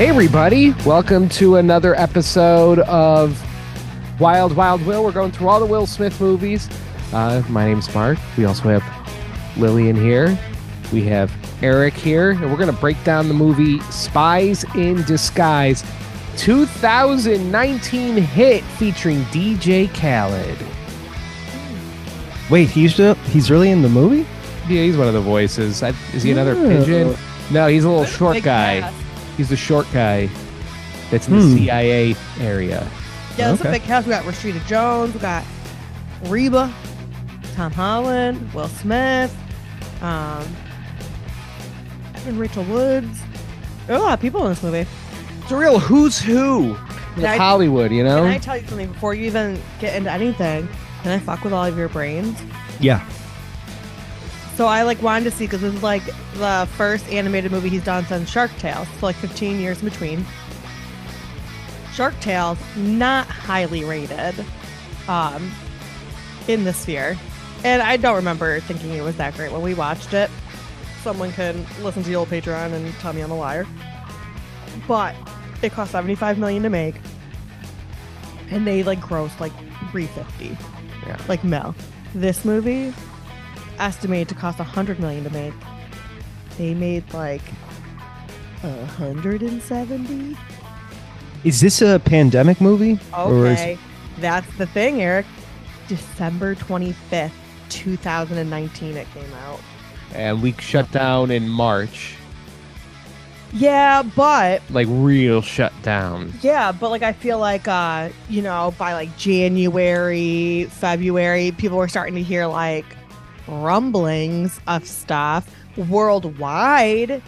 Hey, everybody. Welcome to another episode of Wild Wild Will. We're going through all the Will Smith movies. Uh, my name's Mark. We also have Lillian here. We have Eric here. And we're going to break down the movie Spies in Disguise, 2019 hit featuring DJ Khaled. Wait, he's re- he's really in the movie? Yeah, he's one of the voices. I, is he another Yeah. pigeon? No, he's a little short guy. cast. He's the short guy that's in the Hmm. CIA area. Yeah, that's Okay. a big cast. We got Rashida Jones. We got Reba, Tom Holland, Will Smith, um, Evan Rachel Woods. There are a lot of people in this movie. It's a real who's who Can of I- Hollywood, you know? Can I tell you something before you even get into anything? Can I fuck with all of your brains? Yeah. So I like wanted to see because this is like the first animated movie he's done since Shark Tales. So like 15 years in between. Shark Tales not highly rated, um, in the sphere, and I don't remember thinking it was that great when we watched it. Someone can listen to the old Patreon and tell me I'm a liar. But it cost 75 million to make, and they like grossed like 350. Yeah. Like Mel. This movie estimated to cost 100 million to make. They made like 170. Is this a pandemic movie? Or is- Okay, that's the thing, Eric. December 25th, 2019, it came out. and we shut down in March, Yeah, but like real shut down. yeah, but like I feel like uh, you know, by like January, February, people were starting to hear like rumblings of stuff worldwide.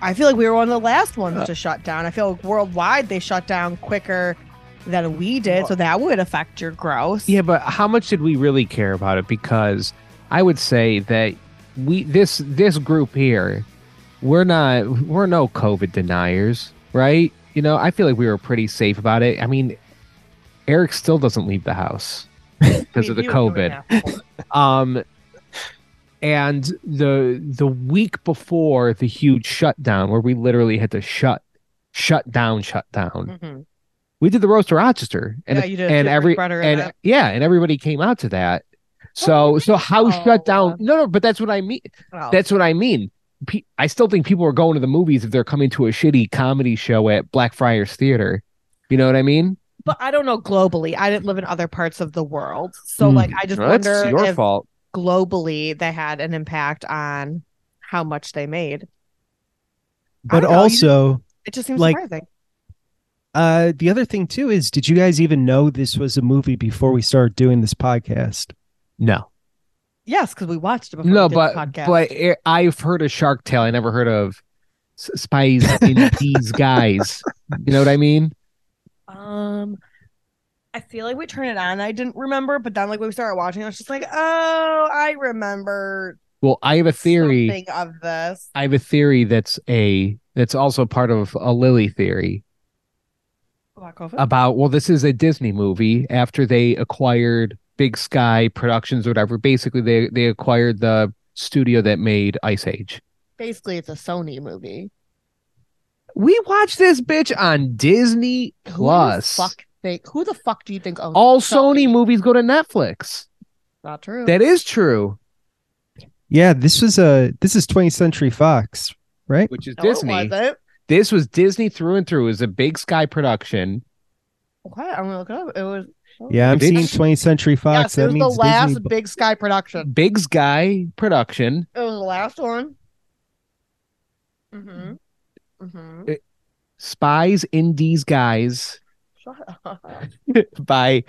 I feel like we were one of the last ones Uh, to shut down. I feel like worldwide they shut down quicker than we did, so that would affect your growth. Yeah, but how much did we really care about it? Because I would say that we this this group here, we're not we're no COVID deniers, right? You know, I feel like we were pretty safe about it. I mean, Eric still doesn't leave the house because of the He was doing COVID. Um, and the the week before the huge shutdown, where we literally had to shut shut down, shut down. Mhm. We did the roast to Rochester, and Yeah, you did and every and that. yeah, and everybody came out to that. So Oh, so how wow. shut down? No, no, but that's what I mean. Oh. That's what I mean. Pe- I still think people are going to the movies if they're coming to a shitty comedy show at Blackfriars Theater. You know what I mean? but I don't know globally. I didn't live in other parts of the world, so Hmm. like I just Well, that's wonder your if fault. Globally they had an impact on how much they made. But don't know, you- also, It just seems Like- surprising. uh, the other thing too is, did you guys even know this was a movie before we started doing this podcast? No, Yes, because we watched it before. no, we did but the podcast. but it, I've heard of Shark Tale. I never heard of Spies in These Guys. You know what I mean? um, I feel like we turned it on. I didn't remember, but then like when we started watching, I was just like, oh, I remember Well, I have a theory. of this. I have a theory that's a that's also part of a Lily theory About well, this is a Disney movie after they acquired Big Sky Productions or whatever. Basically, they they acquired the studio that made Ice Age. Basically, it's a Sony movie. We watched this bitch on Disney Who the Plus. fuck think? Who the fuck do you think owns All Sony movies go to Netflix. Not true. That is true, Yeah, this was a this is 20th Century Fox, right? which is No, it Disney. wasn't. This was Disney through and through. It was a Big Sky production. Okay, I'm gonna look it up. It was. Yeah, I'm seeing 20th Century Fox. Yes, it that was the last Disney. Big Sky production. Big Sky production. It was the last one. Mm-hmm. Mm-hmm. Spies in These Guys Shut up. by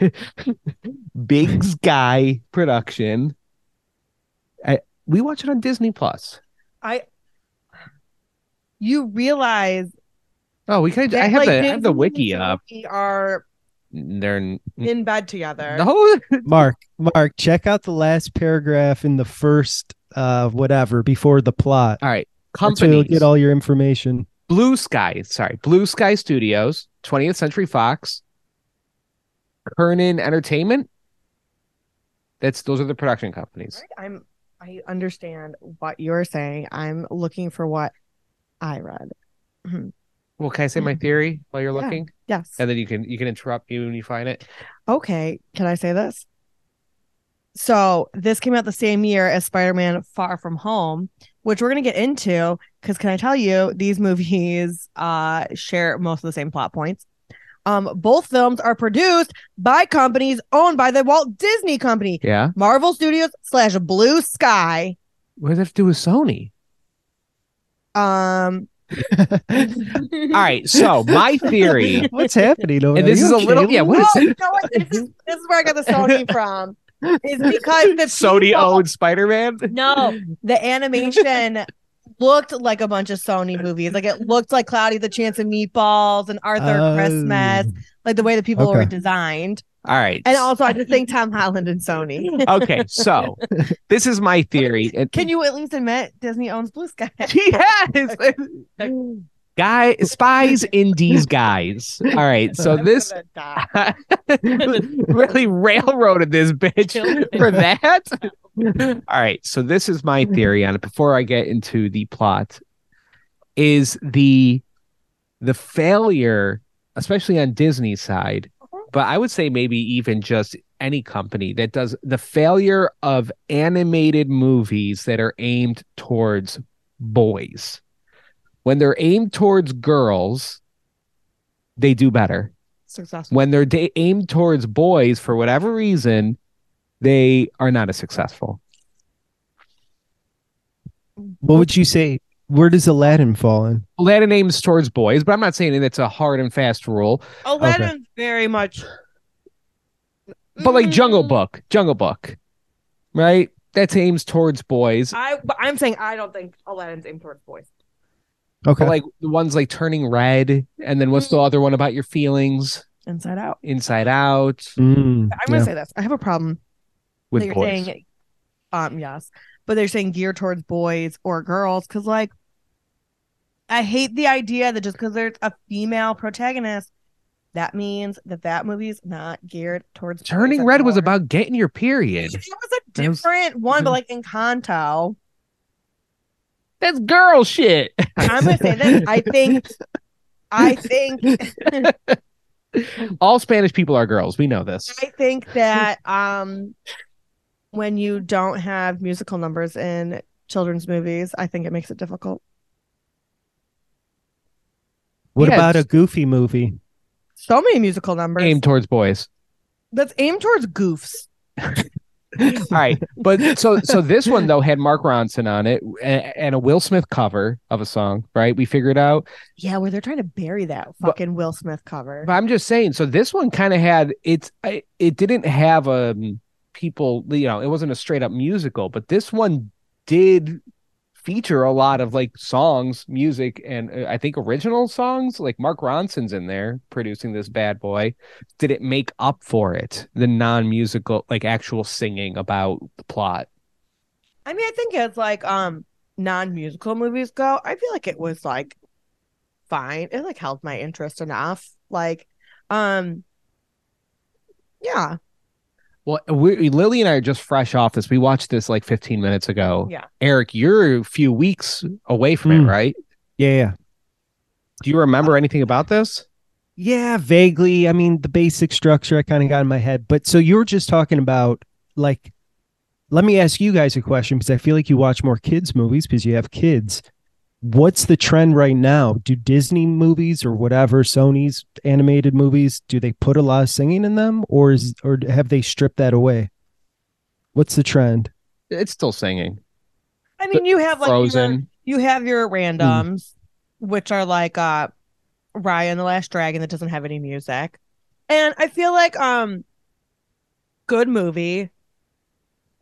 Big Sky production. I, we watch it on Disney Plus. I. You realize Oh, we kind of, I have like, the I have the wiki up. We Are They're n- in bed together. no Mark, Mark, check out the last paragraph in the first uh whatever before the plot. All right. That's where you'll Companies. get all your information. Blue Sky, sorry, Blue Sky Studios, 20th Century Fox, Chernin Entertainment. That's those are the production companies. I'm. I understand what you're saying. I'm looking for what I read. Well, Well, can I say my mm-hmm. theory while you're Yeah. looking, Yes. and then you can you can interrupt me when you find it. Okay, can I say this? So this came out the same year as Spider-Man Far From Home, which we're gonna get into because can I tell you these movies uh share most of the same plot points. Um, both films are produced by companies owned by the Walt Disney Company, Yeah. Marvel Studios slash Blue Sky. What does that have to do with Sony? Um, All right. So my theory, What's happening? over and this is a little yeah. What is you it? know what? This is, this is where I got the Sony from. Is because the Sony owned Spider Man. No, the animation looked like a bunch of Sony movies. Like it looked like Cloudy the Chance of Meatballs and Arthur Oh. Christmas, like the way the people were designed. All right. And also, I just think Tom Holland and Sony. okay. So this is my theory. Can you at least admit Disney owns Blue Sky? yes. Guy spies in disguise. All right. So I'm this really railroaded this bitch for that. All right. So this is my theory on it before I get into the plot is the the failure, especially on Disney's side, but I would say maybe even just any company that does the failure of animated movies that are aimed towards boys. When they're aimed towards girls, they do better Successful. when they're da- aimed towards boys for whatever reason they are not as successful What would you say? Where does Aladdin fall in? aladdin aims towards boys but i'm not saying it's a hard and fast rule Aladdin's very much. but like jungle book jungle book right that's aims towards boys I, I'm saying I don't think Aladdin's aimed towards boys. Okay. but like the ones like turning red and then what's the Mm. other one about your feelings Inside Out. inside out Mm, I'm gonna yeah. say this. I have a problem with you're boys saying um yes but they're saying geared towards boys or girls because like i hate the idea that just because there's a female protagonist that means that that movie's not geared towards boys turning red was about getting your period it was a That was- different one but Mhm. like Encanto, that's girl shit. I'm gonna say this i think i think all spanish people are girls. We know this. I think that um when you don't have musical numbers in children's movies i think it makes it difficult. What Yeah, about a goofy movie? so many musical numbers. Aimed towards boys. That's aimed towards goofs All right, but so so this one though had Mark Ronson on it a- and a Will Smith cover of a song, right? We figured out. Yeah, where they're trying to bury that But- fucking Will Smith cover. But I'm just saying. So this one kind of had it's I- it didn't have um people you know it wasn't a straight up musical, but this one did feature a lot of like songs, music, and uh, I think original songs. Like Mark Ronson's in there producing this bad boy. Did it make up for it? The non musical like actual singing about the plot. I mean, I think as like um non-musical movies go, I feel like it was like fine. It like held my interest enough. Like, um, yeah, Well, we, Lily and I are just fresh off this. We watched this like 15 minutes ago. Yeah. Eric, you're a few weeks away from it, Mm. right? Yeah, yeah. Do you remember anything about this? Yeah, vaguely. I mean, the basic structure I kind of got in my head. But so you were just talking about like let me ask you guys a question because I feel like you watch more kids movies because you have kids. What's the trend right now? Do Disney movies or whatever Sony's animated movies do they put a lot of singing in them or is or have they stripped that away? What's the trend? It's still singing. I mean, you have like your, Frozen. you have your randoms, which are like uh Raya and the Last Dragon that doesn't have any music, and I feel like um, good movie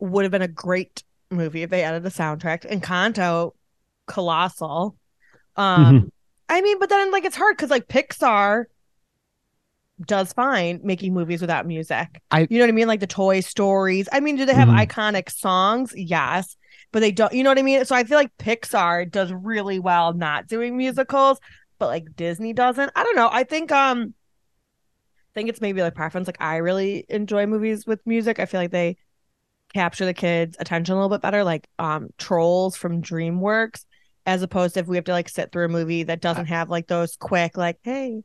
would have been a great movie if they added a soundtrack. And Encanto, colossal. Um, I mean, but then like it's hard because like Pixar does fine making movies without music. I- you know what I mean? Like the Toy Stories. I mean, do they have Mhm. iconic songs? Yes, but they don't. You know what I mean? So I feel like Pixar does really well not doing musicals, but like Disney doesn't. I don't know. I think um, I think it's maybe like preference. Like I really enjoy movies with music. I feel like they capture the kids' attention a little bit better. Like um, Trolls from DreamWorks as opposed to if we have to like sit through a movie that doesn't have like those quick like hey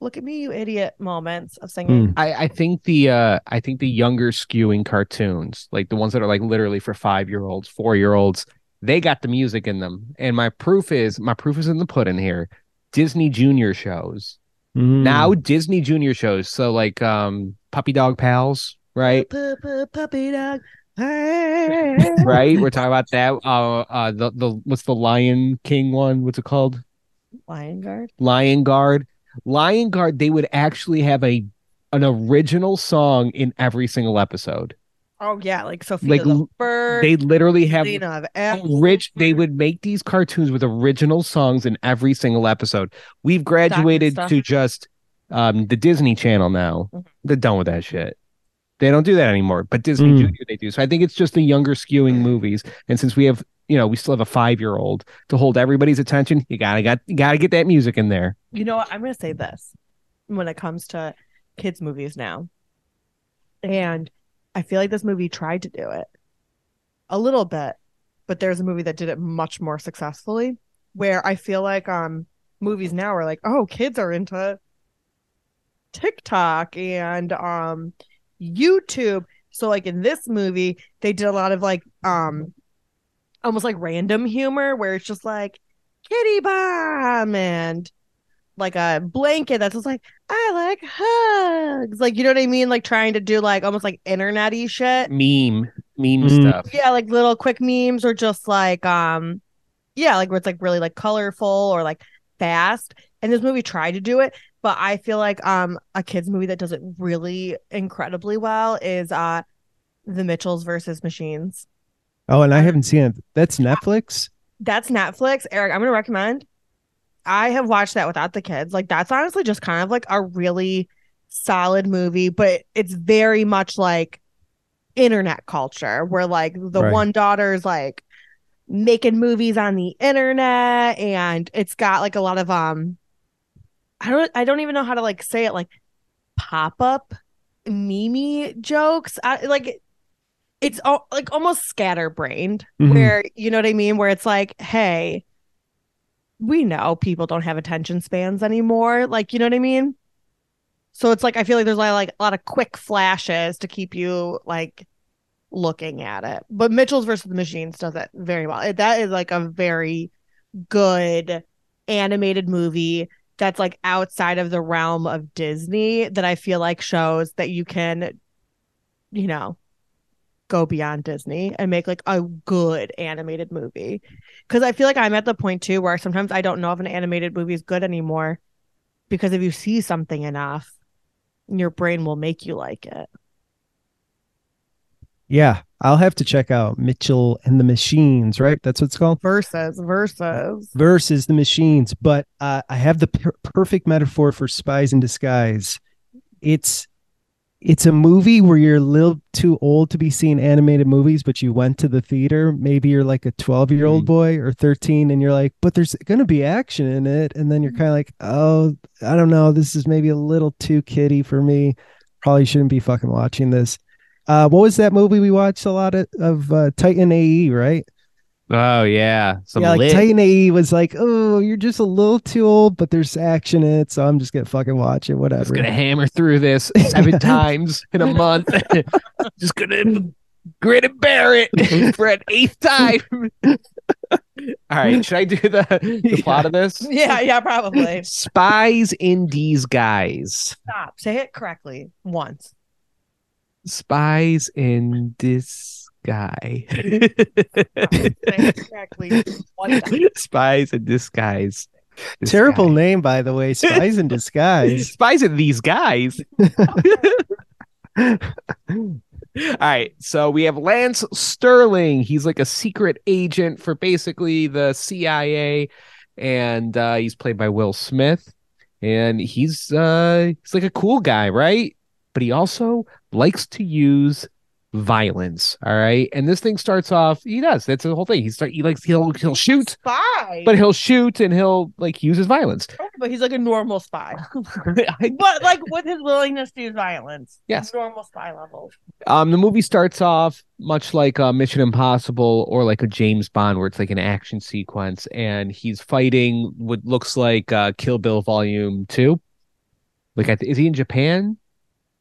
look at me you idiot moments of singing Mm. I, I think the uh I think the younger skewing cartoons, like the ones that are like literally for five year olds, four year olds, they got the music in them. And my proof is my proof is in the pudding here. Disney Junior shows. Mm. Now Disney Junior shows. So like um Puppy Dog Pals, right? Pu- pu- puppy dog right? We're talking about that. Uh uh the, the what's the Lion King one? What's it called? lion guard Lion Guard. Lion Guard, they would actually have a an original song in every single episode. oh yeah like Sofia Like, the bird They literally have Elena of Avalor. rich they would make these cartoons with original songs in every single episode. We've graduated to just um the Disney Channel now. Mhm. They're done with that shit. They don't do that anymore. But Disney Mm. Junior they do. So I think it's just the younger skewing movies. And since we have you know, we still have a five year old to hold everybody's attention. You gotta got you gotta get that music in there. You know what? I'm going to say this when it comes to kids' movies now. And I feel like this movie tried to do it a little bit, but there's a movie that did it much more successfully where I feel like um movies now are like, oh, kids are into TikTok and um YouTube. So like in this movie, they did a lot of like um almost like random humor where it's just like kitty bomb and like a blanket that's just like I like hugs. Like you know what I mean? Like trying to do like almost like internety shit. Meme, meme Mm. stuff. Yeah, like little quick memes or just like um yeah, like where it's like really like colorful or like fast. And this movie tried to do it, but I feel like um a kids movie that does it really incredibly well is uh The Mitchells versus Machines. Oh, and I haven't seen it. That's Netflix. That's Netflix. Eric, I'm gonna recommend. I have watched that without the kids. Like that's honestly just kind of like a really solid movie, but it's very much like internet culture where like the Right. one daughter's like making movies on the internet and it's got like a lot of um I don't I don't even know how to like say it like pop-up Mimi jokes. I, like it's all, like almost scatterbrained Mhm. where you know what I mean? Where it's like hey we know people don't have attention spans anymore. Like you know what I mean? So it's like I feel like there's a lot of, like a lot of quick flashes to keep you like looking at it. But Mitchell's versus the Machines does it very well. It- that is like a very good animated movie that's like outside of the realm of Disney that I feel like shows that you can you know go beyond Disney and make like a good animated movie. Cause I feel like I'm at the point too where sometimes I don't know if an animated movie is good anymore. Because if you see something enough, your brain will make you like it. Yeah, I'll have to check out Mitchell and the Machines. Right, that's what it's called. Versus, versus. versus the machines but uh, i have the per- perfect metaphor for spies in disguise it's it's a movie where you're a little too old to be seeing animated movies but you went to the theater maybe you're like a 12 year old Mhm. boy or 13 and you're like but there's going to be action in it and then you're kind of like oh i don't know this is maybe a little too kiddie for me probably shouldn't be fucking watching this uh what was that movie we watched a lot of, of uh, titan ae right Oh yeah. Some yeah, like lit. Titan AE was like, oh, you're just a little too old, but there's action in it, so I'm just gonna fucking watch it, Whatever. Just whatever. gonna hammer through this seven times in a month. Just gonna grit and bear it for an eighth time. All right, should I do the, the plot of this? Yeah, yeah, probably. Spies in disguise. Stop. Say it correctly once. Spies in disguise. Say it correctly one time. Spies in disguise. Terrible Disguise. name, by the way. Spies in disguise. Spies in these guys. All right, so we have Lance Sterling. He's like a secret agent for basically the CIA, and uh, he's played by Will Smith. And he's uh, he's like a cool guy, right? But he also likes to use violence. All right, and this thing starts off. He does. That's the whole thing. He start. He likes. He'll he'll shoot, Spy. but he'll shoot and he'll like use his violence. but he's like a normal spy. I- but like with his willingness to use violence. Yes. Normal spy level. Um, the movie starts off much like uh, Mission Impossible or like a James Bond, where it's like an action sequence, and he's fighting what looks like uh, Kill Bill Volume Two. Like, th- is he in Japan?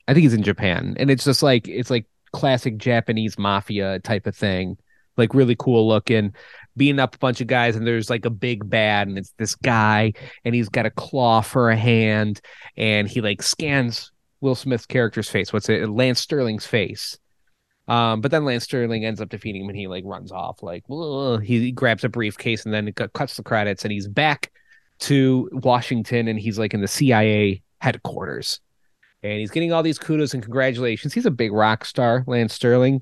I think he's in Japan, and it's just like it's like classic Japanese mafia type of thing, like really cool looking, beating up a bunch of guys, and there's like a big bad, and it's this guy, and he's got a claw for a hand, and he like scans Will Smith's character's face. What's it? Lance Sterling's face. Um, but then Lance Sterling ends up defeating him, and he like runs off. Like he grabs a briefcase, and then it cuts the credits, and he's back to Washington, and he's like in the CIA headquarters, and he's getting all these kudos and congratulations. He's a big rock star, Lance Sterling.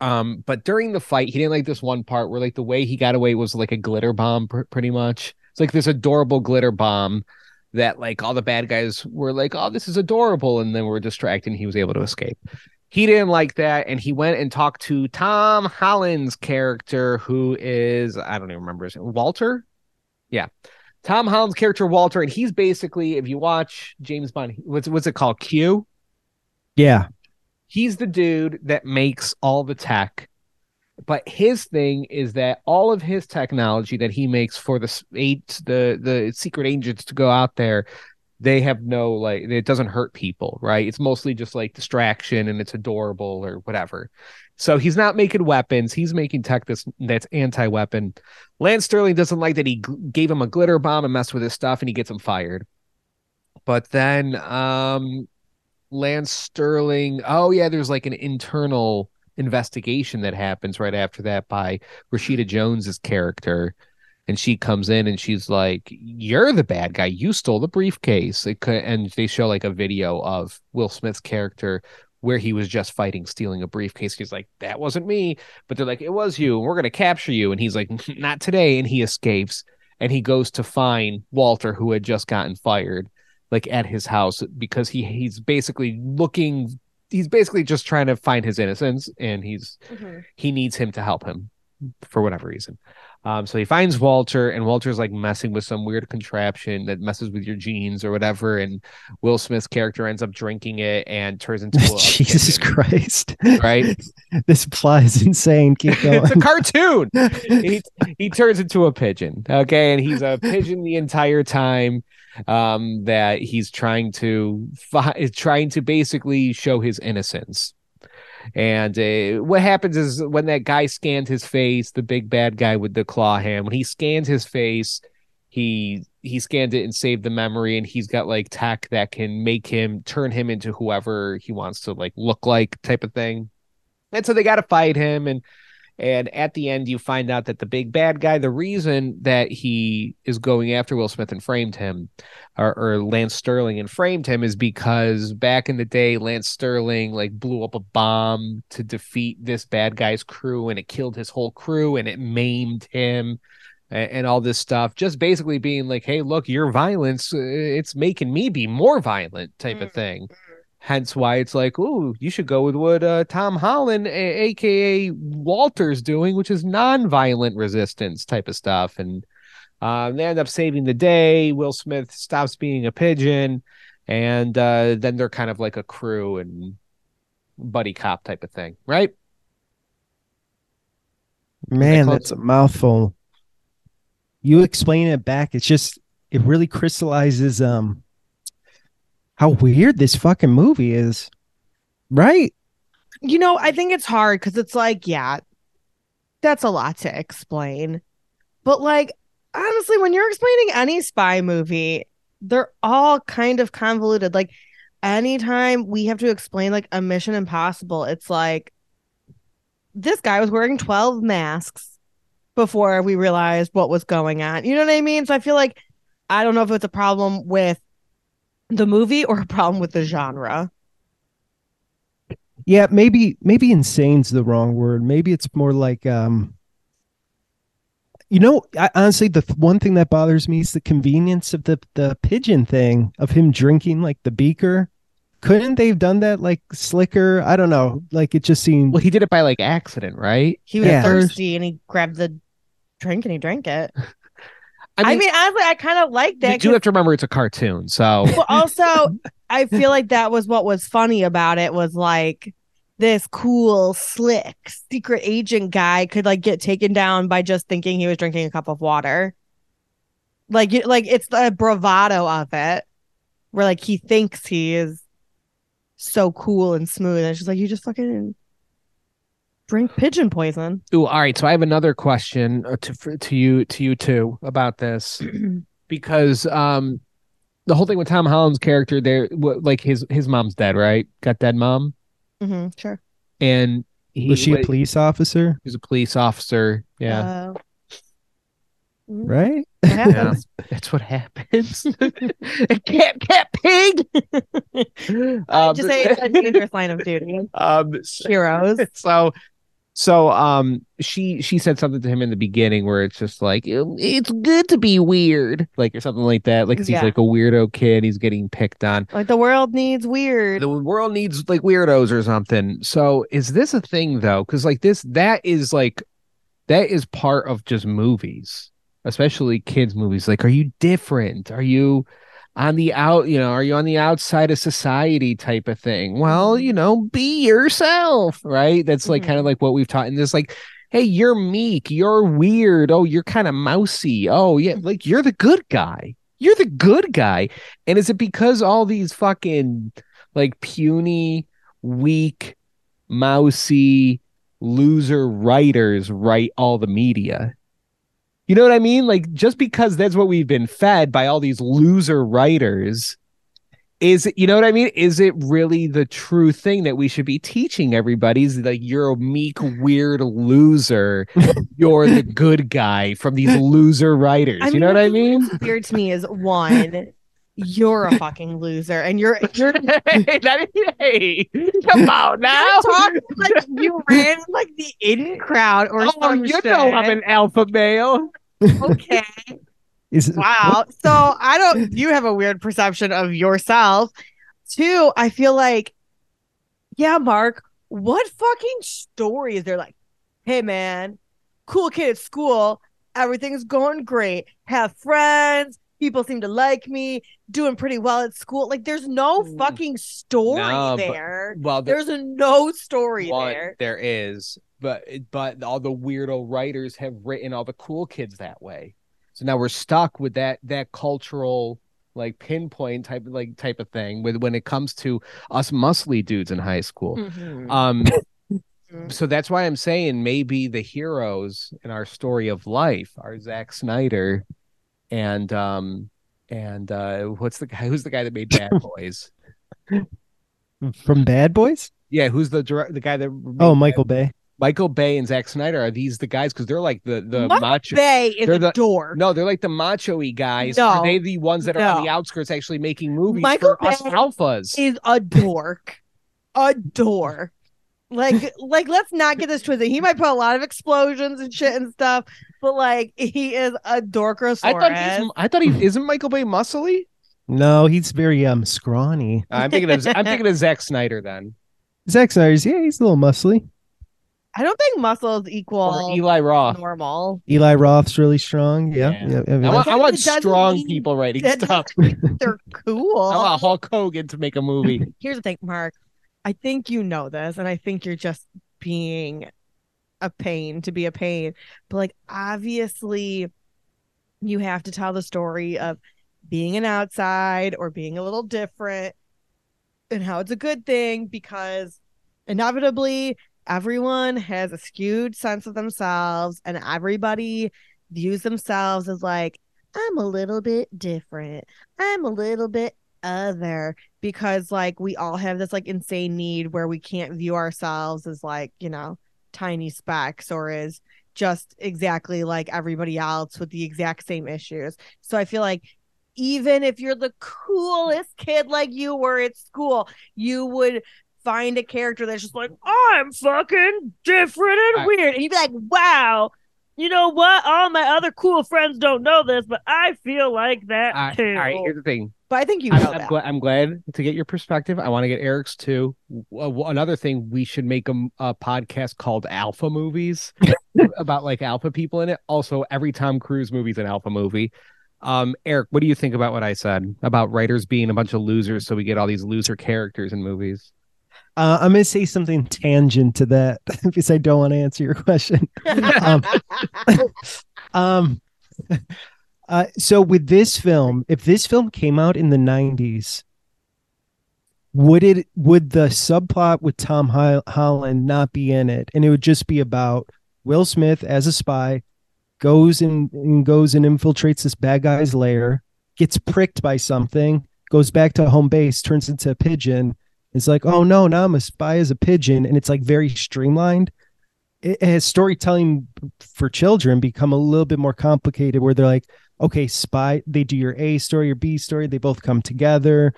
Um, but during the fight, he didn't like this one part where like the way he got away was like a glitter bomb, pr- pretty much. It's like this adorable glitter bomb that like all the bad guys were like, "Oh, this is adorable," and then were distracted. and He was able to escape. He didn't like that, and he went and talked to Tom Holland's character, who is I don't even remember his name, Walter. Yeah, Tom Holland's character Walter, and he's basically if you watch James Bond, what's what's it called? Q. Yeah. He's the dude that makes all the tech. But his thing is that all of his technology that he makes for the eight the the secret agents to go out there, they have no like it doesn't hurt people, right? It's mostly just like distraction and it's adorable or whatever. So he's not making weapons. He's making tech that's that's anti-weapon. Lance Sterling doesn't like that he gl- gave him a glitter bomb and messed with his stuff and he gets him fired. But then um Lance Sterling. Oh yeah, there's like an internal investigation that happens right after that by Rashida Jones's character, and she comes in and she's like, "You're the bad guy. You stole the briefcase." Could, and they show like a video of Will Smith's character where he was just fighting stealing a briefcase. He's like, "That wasn't me," but they're like, "It was you. And we're gonna capture you." And he's like, "Not today," and he escapes and he goes to find Walter, who had just gotten fired like at his house because he he's basically looking he's basically just trying to find his innocence and he's mm-hmm. he needs him to help him for whatever reason. Um, so he finds Walter, and Walter's like messing with some weird contraption that messes with your genes or whatever. And Will Smith's character ends up drinking it and turns into a Jesus Christ. right? this plot is insane. Keep going. it's a cartoon. he he turns into a pigeon. Okay, and he's a pigeon the entire time. Um, that he's trying to fi- trying to basically show his innocence. And uh, what happens is when that guy scanned his face, the big bad guy with the claw hand, when he scanned his face, he he scanned it and saved the memory, and he's got like tech that can make him turn him into whoever he wants to like look like, type of thing. And so they got to fight him, and and at the end, you find out that the big bad guy, the reason that he is going after Will Smith and framed him, or, or Lance Sterling and framed him, is because back in the day, Lance Sterling like blew up a bomb to defeat this bad guy's crew, and it killed his whole crew, and it maimed him, and, and all this stuff. Just basically being like, "Hey, look, your violence, uh, it's making me be more violent," type of Mm. thing. Hence why it's like, ooh, you should go with what uh, Tom Holland, a- aka Walter's doing, which is non-violent resistance type of stuff. And um, they end up saving the day. Will Smith stops being a pigeon, and uh, then they're kind of like a crew and buddy cop type of thing, right? Man, that's a mouthful. You explain it back. It's just it really crystallizes um how weird this fucking movie is. Right? You know, I think it's hard because it's like, yeah, that's a lot to explain. But like, honestly, when you're explaining any spy movie, they're all kind of convoluted. Like, anytime we have to explain like a Mission Impossible, it's like this guy was wearing 12 masks before we realized what was going on. You know what I mean? So I feel like I don't know if it's a problem with the movie or a problem with the genre. Yeah, maybe maybe insane's the wrong word. Maybe it's more like um you know, I, honestly, the one thing that bothers me is the convenience of the the pigeon thing of him drinking like the beaker. Couldn't they have done that like slicker? I don't know. Like it just seemed Well, he did it by like accident, right? He was Yeah. thirsty and he grabbed the drink and he drank it. I I mean, mean, honestly, I kind of like that. you do have to remember it's a cartoon, so but also, I feel like that was what was funny about it was like this cool, slick, secret agent guy could like get taken down by just thinking he was drinking a cup of water. Like, like it's the bravado of it, where like he thinks he is so cool and smooth, and she's like you just fucking drink pigeon poison. Ooh, all right. So I have another question uh, to to you to you too about this because um the whole thing with Tom Holland's character there, like his his mom's dead, right? Got dead mom, hmm sure. and he Was she a police officer? He was a police officer. Yeah, Uh, Right? it happens. that's what happens. cat, cat, pig. um, Just say it's a dangerous line of duty. um, Heroes. so so um she she said something to him in the beginning where it's just like "Um, it's good to be weird like or something like that. Like 'cause he's like a weirdo kid. He's getting picked on. Like the world needs weird. the world needs like weirdos or something. So is this a thing though? Because like this that is like that is part of just movies especially kids movies. Like are you different? Are you on the out you know are you on the outside of society type of thing? Well you know be yourself right? That's like mm-hmm. kind of like what we've taught in this like hey you're meek you're weird oh you're kind of mousy oh yeah mm-hmm. like you're the good guy you're the good guy and is it because all these fucking like puny weak mousy loser writers write all the media you know what I mean? Like just because that's what we've been fed by all these loser writers is it, you know what I mean? Is it really the true thing that we should be teaching everybody? Is like you're a meek, weird loser. You're the good guy from these loser writers. you know what I mean? Weird to me is one, you're a fucking loser, and you're you're hey, that- hey, come on now. you're talking like you ran like the in crowd or Oh, some you shit. know I'm an alpha male. okay. Is it, Wow. So I don't. You have a weird perception of yourself. too I feel like, yeah, Mark. What fucking story is there? Like, hey man, cool kid at school. Everything's going great. Have friends. People seem to like me. Doing pretty well at school. Like, there's no fucking story No, but- there. Well, There's a no story there. there is, but but all the weirdo writers have written all the cool kids that way. So now we're stuck with that that cultural like pinpoint type like type of thing with when it comes to us muscly dudes in high school. Mhm. Um so that's why I'm saying maybe the heroes in our story of life are Zack Snyder and um and uh what's the guy who's the guy that made Bad Boys? from Bad Boys? Yeah, who's the direct the guy that made Oh, Bad Michael Bay. Michael Bay and Zack Snyder are these the guys because they're like the the Michael macho. Bay is they're a the- dork. No, they're like the macho-y guys. Are No. they the ones that are on the outskirts actually making movies Michael for us Bay alphas? is a dork. a dork. Like, like, let's not get this twisted. He might put a lot of explosions and shit and stuff, but like, he is a dorkosaurus. I thought he's, I thought he isn't Michael Bay muscly. No, he's very um scrawny. I'm thinking of I'm thinking of Zack Snyder then, Zack Snyder's yeah, he's a little muscly. I don't think muscles or equal Eli Roth. normal. Eli Roth's really strong. Yeah, Yeah. yeah. yeah, I want, I want strong mean- people writing stuff. They're cool. I want Hulk Hogan to make a movie. Here's the thing, Mark. I think you know this, and I think you're just being a pain to be a pain. But like, obviously, you have to tell the story of being an outside or being a little different and how it's a good thing because inevitably everyone has a skewed sense of themselves and everybody views themselves as like i'm a little bit different i'm a little bit other because like we all have this like insane need where we can't view ourselves as like you know tiny specks or as just exactly like everybody else with the exact same issues. So i feel like even if you're the coolest kid like you were at school you would find a character that's just like i'm fucking different and weird. And you'd be like wow you know what? All my other cool friends don't know this but i feel like that I- too all right, here's the thing. But i think you I'm, know I'm that glad, I'm glad to get your perspective. I want to get Eric's too. W- w- another thing, we should make a podcast called Alpha Movies, about like alpha people in it. Also, every Tom Cruise movie's an alpha movie. Um, Eric, what do you think about what I said about writers being a bunch of losers, so we get all these loser characters in movies? Uh, I'm gonna say something tangent to that because I don't want to answer your question. um, um, uh, so with this film, if this film came out in the '90s, would it would the subplot with Tom Ho- Holland not be in it, and it would just be about Will Smith as a spy goes and, and goes and infiltrates this bad guy's lair, gets pricked by something, goes back to home base, turns into a pigeon. It's like, oh no, now I'm a spy as a pigeon, and it's like very streamlined. It has storytelling for children become a little bit more complicated, where they're like, okay, spy. They do your A story, your B story. They both come together.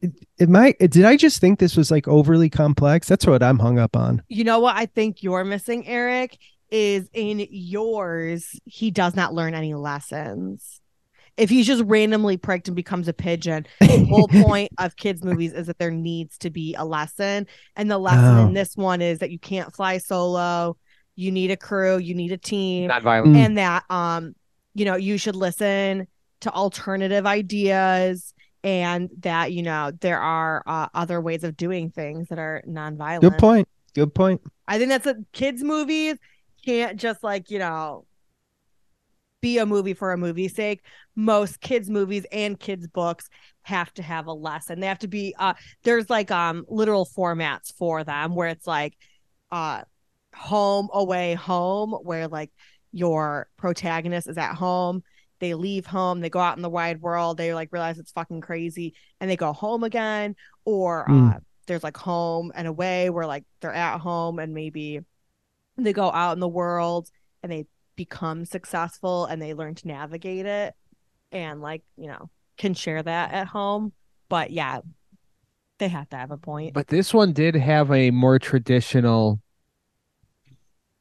It, it might. Did I just think this was like overly complex? That's what I'm hung up on. You know what I think you're missing, Eric, is in yours, he does not learn any lessons. If he's just randomly pricked and becomes a pigeon, the whole point of kids' movies is that there needs to be a lesson. And the lesson Oh. in this one is that you can't fly solo. You need a crew, you need a team, Not violent. And that um, you know, you should listen to alternative ideas and that, you know, there are uh, other ways of doing things that are nonviolent. Good point. Good point. I think that's a kids movies can't just like, you know, be a movie for a movie's sake. Most kids movies and kids books have to have a lesson. They have to be uh there's like um literal formats for them where it's like uh home away home where like your protagonist is at home they leave home they go out in the wide world they like realize it's fucking crazy and they go home again or Mm. uh there's like home and away where like they're at home and maybe they go out in the world and they become successful and they learn to navigate it and like you know can share that at home but yeah they have to have a point But this one did have a more traditional,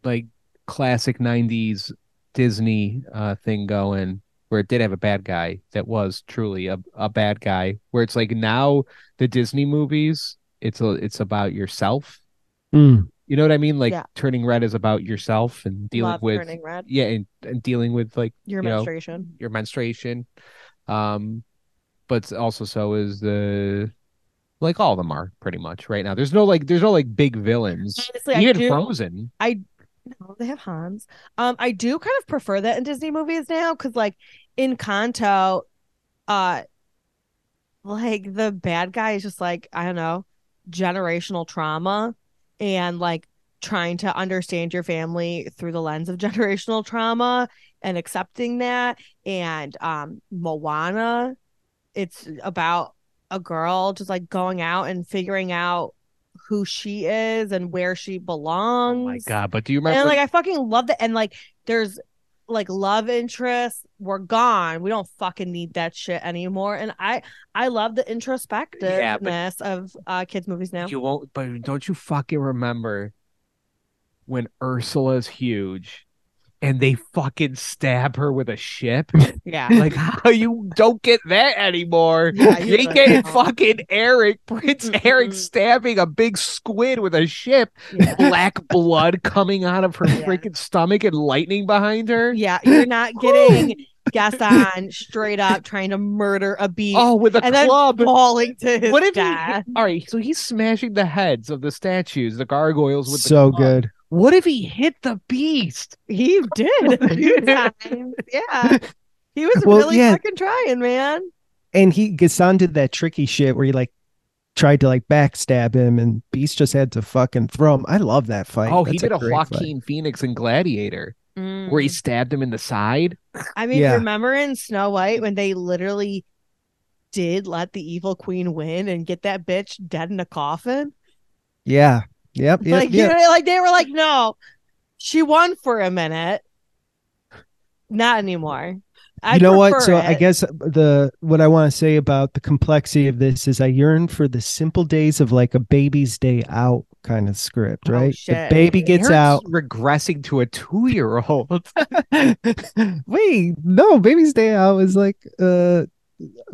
like classic '90s Disney uh, thing going, where it did have a bad guy that was truly a, a bad guy. Where it's like now the Disney movies, it's a, it's about yourself. Mm. You know what I mean? Like Yeah. Turning Red is about yourself and dealing Love with turning red yeah, and, and dealing with like your you know, menstruation your menstruation. Um, but also so is the like all of them are pretty much right now. There's no like there's no like big villains. honestly i do Frozen. No, they have Hans. Um, I do kind of prefer that in Disney movies now because, like, Encanto, uh, like the bad guy is just like I don't know, generational trauma, and like trying to understand your family through the lens of generational trauma and accepting that. And um, Moana, it's about a girl just like going out and figuring out who she is and where she belongs. Oh my god! But do you remember? And like I fucking love that. And like there's like love interests were gone. We don't fucking need that shit anymore. And I I love the introspectiveness of uh kids movies now. you won't. But don't you fucking remember when Ursula's huge, and they fucking stab her with a ship? Yeah. like how you don't get that anymore? Yeah, you they don't get know. fucking Eric, Prince Eric Mhm. stabbing a big squid with a ship. Yeah. Black blood coming out of her Yeah. freaking stomach and lightning behind her. Yeah, you're not getting Gaston straight up trying to murder a beast Oh, with a and then club. falling to his What if he? death. All right, so he's smashing the heads of the statues, the gargoyles with So the club. good. What if he hit the beast? He did a few times. Yeah. He was Well, really yeah. fucking trying, man. And he Gaston did that tricky shit where he like tried to like backstab him, and Beast just had to fucking throw him. I love that fight. oh, he did a, great fight. Joaquin Phoenix in Gladiator, where Mm. he stabbed him in the side. I mean, Yeah. remember in Snow White when they literally did let the evil queen win and get that bitch dead in a coffin? Yeah. Yep. Yep. like, yep. you know, like they were like, no, she won for a minute. Not anymore. I you know what? prefer So I guess the what I want to say about the complexity of this is I yearn for the simple days of like a baby's day out kind of script, Oh, right? shit. The baby gets Eric's out. regressing to a two-year-old. Wait, no, baby's day out is like uh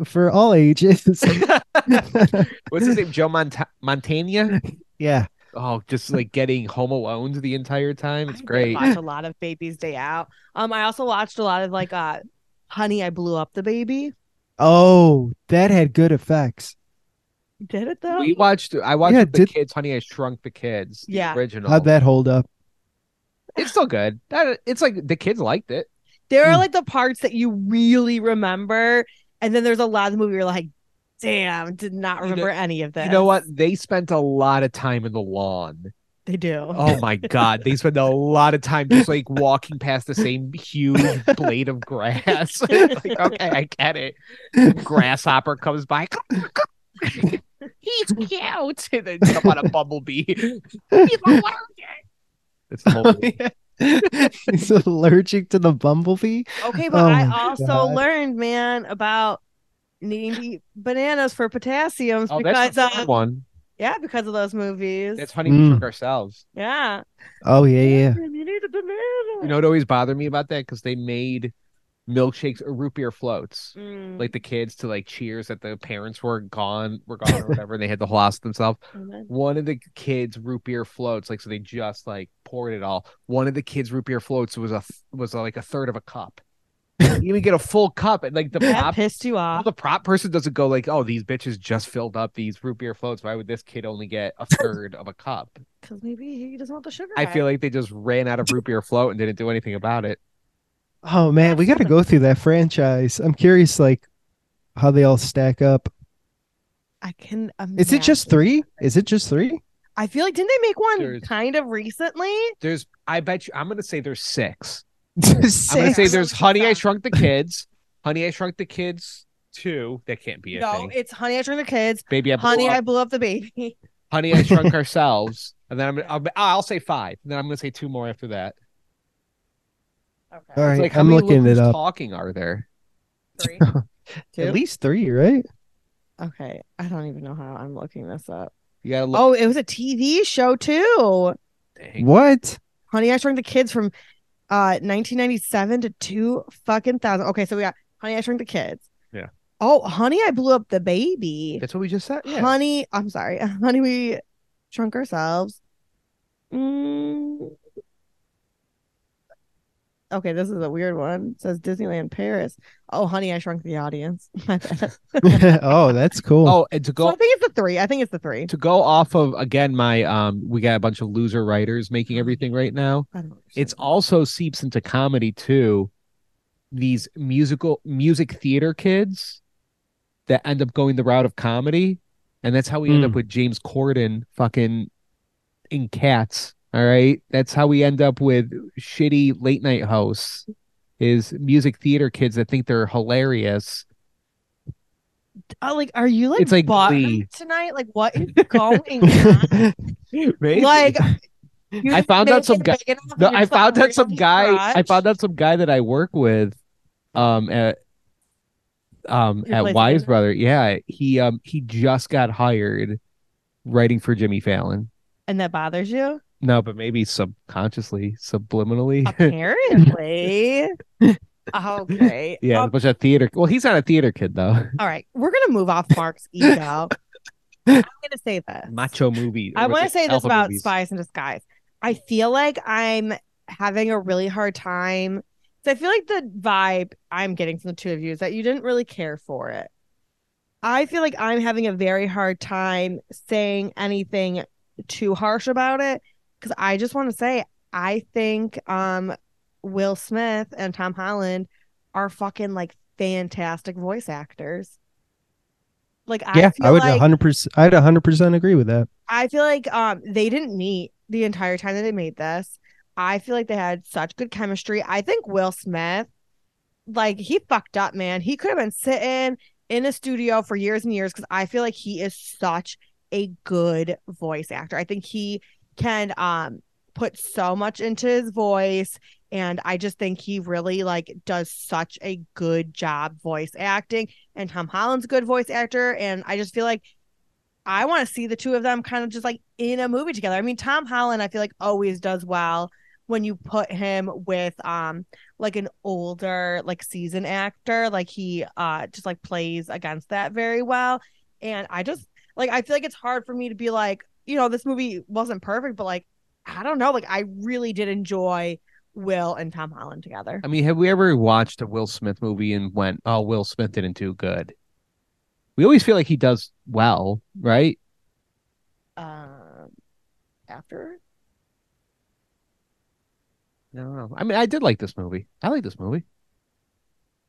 for all ages. What's his name? Joe Mont- Mantegna. yeah. Oh, just like getting home alone the entire time. It's I did great. Watch a lot of Baby's Day Out. Um, I also watched a lot of like uh, Honey, I Blew Up the Baby. Oh, that had good effects. Did it though? We watched. I watched Yeah, the did- kids. Honey, I Shrunk the Kids. the Yeah. original. How'd that hold up? It's still good. That it's like the kids liked it. there are Hmm. like the parts that you really remember, and then there's a lot of the movie you're like, damn, did not You know- remember any of this. You know what? They spent a lot of time in the lawn. They do. Oh my god, they spend a lot of time just like walking past the same huge blade of grass. like, okay, I get it. Grasshopper comes by. He's cute. And then jump on a bumblebee. He's allergic. It's the whole Oh, yeah. He's allergic to the bumblebee. Okay, but Oh I also God. learned, man, about needing to eat bananas for potassiums Oh, because that's the uh, one. yeah, because of those movies. That's Honey Mm. We Shrunk Ourselves. yeah. Oh yeah, yeah. You need a banana. You know what always bothered me about that? Because they made milkshakes or root beer floats. Mm, Like the kids to like cheers that the parents were gone, were gone or whatever, and they had the whole house themselves. and then- One of the kids' root beer floats, like so they just like poured it all. One of the kids' root beer floats was a th- was like a third of a cup. You even get a full cup, and like the prop, pissed you well, off. the prop person doesn't go like, "Oh, these bitches just filled up these root beer floats. Why would this kid only get a third of a cup?" Because maybe he doesn't want the sugar. I high. feel like they just ran out of root beer float and didn't do anything about it. Oh man, we got to go through that franchise. I'm curious, like how they all stack up. I can. Is it just three? Is it just three? I feel like didn't they make one There's- kind of recently? There's, I bet you, I'm gonna say there's six. I'm gonna say there's Honey I Shrunk the Kids, Honey I Shrunk the Kids two. That can't be a No, thing. it's Honey I Shrunk the Kids. Baby, I blew Honey up. I blew up the baby. Honey I Shrunk Ourselves, and then I'm, I'll, oh, I'll say five. And then I'm gonna say two more after that. Okay. right, It's like how I'm many looking it up. Talking are there? Three. At least three, right? Okay. I don't even know how I'm looking this up. You gotta look. Oh, it was a TV show too. dang. What? Honey, I Shrunk the Kids from uh 1997 to two fucking thousand. Okay, so we got Honey, I Shrunk the Kids. Yeah. Oh, Honey, I Blew Up the Baby. That's what we just said. Yeah. Honey, I'm sorry. Honey, we shrunk ourselves. Mm. Okay, this is a weird one. It says Disneyland Paris. Oh, Honey, I Shrunk the Audience. Oh, that's cool. Oh, and to So go I think it's the three. I think it's the three. to go off of again my um, we got a bunch of loser writers making everything right now. It's also seeps into comedy too. These musical music theater kids that end up going the route of comedy, and that's how we end Hmm. up with James Corden fucking in Cats. All right, that's how we end up with shitty late night hosts. Is music theater kids that think they're hilarious. Oh, like, are you like, It's like tonight? Like, what is going on? Like, I found out some guy- No, I found out some guy. I found out some guy that I work with, um, at, um, Your at Wise? Brother. Yeah, he um he just got hired, writing for Jimmy Fallon. and that bothers you. No, but maybe subconsciously, subliminally. Apparently. okay. yeah, a Um, bunch of theater. Well, he's not a theater kid though. all right. We're gonna move off Mark's ego. I'm gonna say this. Macho movie. I want to say this about movies? Spies in Disguise. I feel like I'm having a really hard time. So I feel like the vibe I'm getting from the two of you is that you didn't really care for it. I feel like I'm having a very hard time saying anything too harsh about it because I just want to say I think um Will Smith and Tom Holland are fucking like fantastic voice actors. Like I yeah, I would like 100%. I'd 100% agree with that. I feel like um they didn't meet the entire time that they made this. I feel like they had such good chemistry. I think Will Smith, like he fucked up, man. He could have been sitting in a studio for years and years because I feel like he is such a good voice actor. I think he can um put so much into his voice and I just think he really like does such a good job voice acting and Tom Holland's a good voice actor and I just feel like I want to see the two of them kind of just like in a movie together. I mean, Tom Holland, I feel like always does well when you put him with um like an older like seasoned actor. Like he uh just like plays against that very well. And I just like I feel like it's hard for me to be like, you know, this movie wasn't perfect, but like, I don't know, like I really did enjoy Will and Tom Holland together. I mean, have we ever watched a Will Smith movie and went, "Oh, Will Smith didn't do good"? We always feel like he does well, right? Um, after I don't know. I mean, I did like this movie. I like this movie.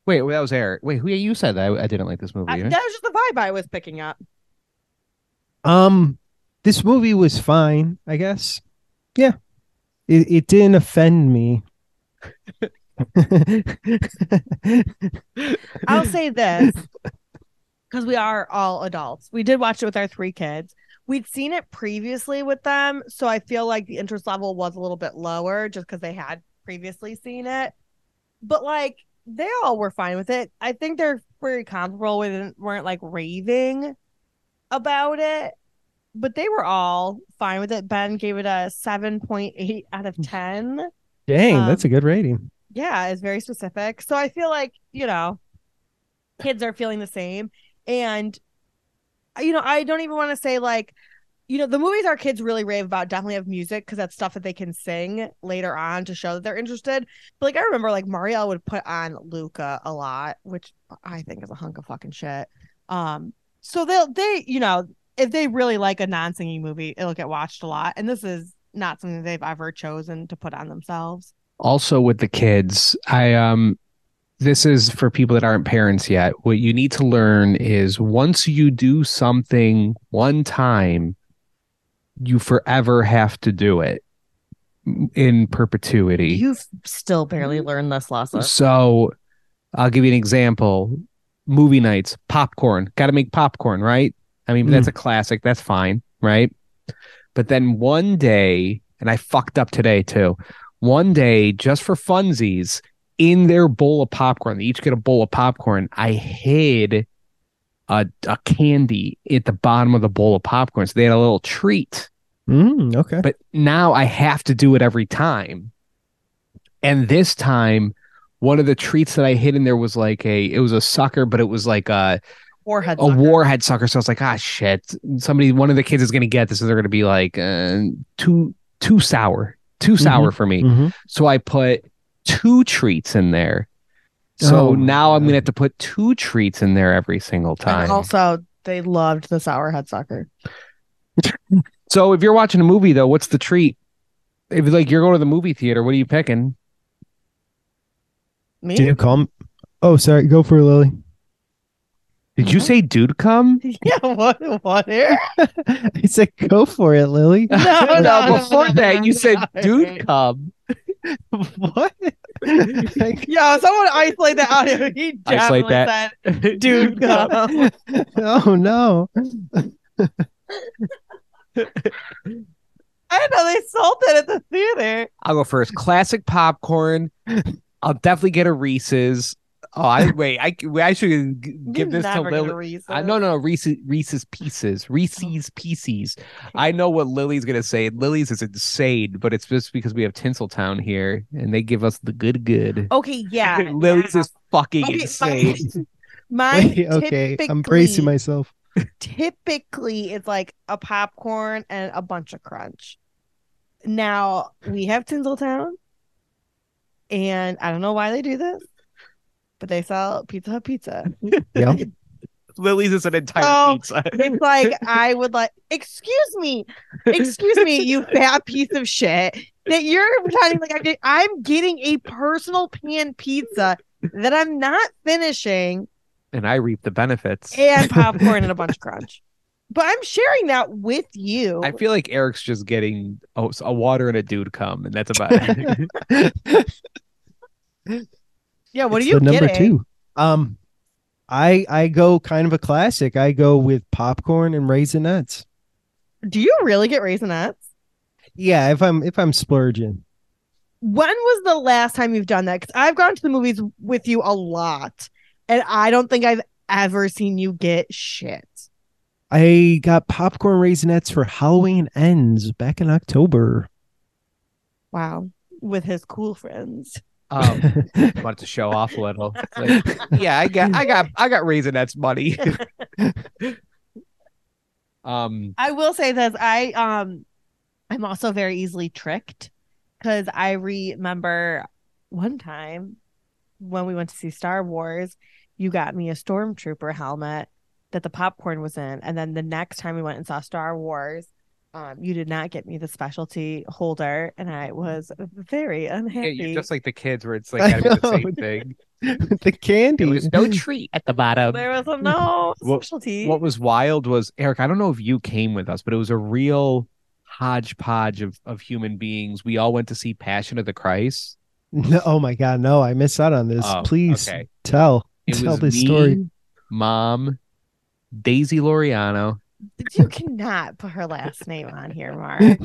Wait, that was Eric. Wait, who you said that I, I didn't like this movie? I, right? that was just the vibe I was picking up. Um, this movie was fine, I guess. Yeah, it it didn't offend me. I'll say this because we are all adults. We did watch it with our three kids. We'd seen it previously with them, so I feel like the interest level was a little bit lower just because they had previously seen it. But like they all were fine with it. I think they're very comfortable with it, weren't like raving about it. But they were all fine with it. Ben gave it a 7.8 out of 10. Dang, that's a Um, good rating. Yeah, it's very specific. So I feel like, you know, kids are feeling the same. And, you know, I don't even want to say like, you know, the movies our kids really rave about definitely have music because that's stuff that they can sing later on to show that they're interested. But like, I remember like Marielle would put on Luca a lot, which I think is a hunk of fucking shit. Um, so they'll, they, you know, if they really like a non singing movie, it'll get watched a lot. And this is not something they've ever chosen to put on themselves. also with the kids i um this is for people that aren't parents yet what you need to learn is once you do something one time you forever have to do it in perpetuity You've still barely learned this lesson. so i'll give you an example movie nights popcorn got to make popcorn right i mean that's a classic that's fine right but then one day and i fucked up today too one day just for funsies in their bowl of popcorn they each get a bowl of popcorn i hid a, a candy at the bottom of the bowl of popcorn so they had a little treat Mm, okay. but now I have to do it every time. And this time, one of the treats that I hid in there was like a, it was a sucker, but it was like a, Warhead. a warhead sucker. So I was like, ah, shit. Somebody, one of the kids is going to get this. And they're going to be like, uh, too, too sour, too sour for me. Mhm. So I put two treats in there. So Oh my now I'm going to have to put two treats in there every single time. And also, they loved the sour head sucker. So if you're watching a movie though, what's the treat? If like you're going to the movie theater, what are you picking? Me? Did you call m- Oh, sorry. Go for it, Lily. Did you Mhm. say dude come? Yeah, what? What here? I said, go for it, Lily. No, no, no, before no, that no, you said dude come. what? Yeah, someone isolate that audio. He Isolate that. said, "Dude, come." oh no. I know they sold it at the theater. I'll go first. Classic popcorn. I'll definitely get a Reese's. Oh, I wait. I I should g- give this to Lily. I no no Reese's Reese's Pieces Reese's Pieces. I know what Lily's gonna say. Lily's is insane, but it's just because we have Tinseltown here and they give us the good good. Okay, yeah. Lily's yeah. is fucking Okay, insane. Mine, Wait, okay. I'm bracing myself. typically it's like a popcorn and a bunch of crunch. Now we have Tinseltown, and I don't know why they do this, but they sell Pizza Hut pizza. Yeah. Lily's is an entire Oh, pizza. It's like I would like, excuse me, excuse me, you fat piece of shit. That you're pretending like I did, I'm getting a personal pan pizza that I'm not finishing and I reap the benefits. and popcorn and a bunch of crunch. But I'm sharing that with you. I feel like Eric's just getting oh, a water and a dude come, and that's about it. Yeah, what It's are you the number getting? two? Um, I I go kind of a classic. I go with popcorn and raisinets. Do you really get raisinets? Yeah, if I'm if I'm splurging. When was the last time you've done that? Because I've gone to the movies with you a lot, and I don't think I've ever seen you get shit. I got popcorn raisinets for Halloween ends back in October. Wow, with his cool friends. Um, wanted to show off a little. Like, yeah, I got, I got, I got raisinets money. Um, I will say this. I um I'm also very easily tricked because I remember one time when we went to see Star Wars, you got me a stormtrooper helmet that the popcorn was in, and then the next time we went and saw Star Wars, um, you did not get me the specialty holder, and I was very yeah, unhappy. you're just like the kids where it's like gotta be the same thing. the candy. There was no treat at the bottom. there was a no What- specialty. What was wild was Eric. I don't know if you came with us, but it was a real hodgepodge of of human beings. We all went to see Passion of the Christ. No, oh my god, no! I missed out on this. Oh, Please okay. tell It tell was this me, story. Mom, Daisy Loriano. You cannot put her last name on here, Mark.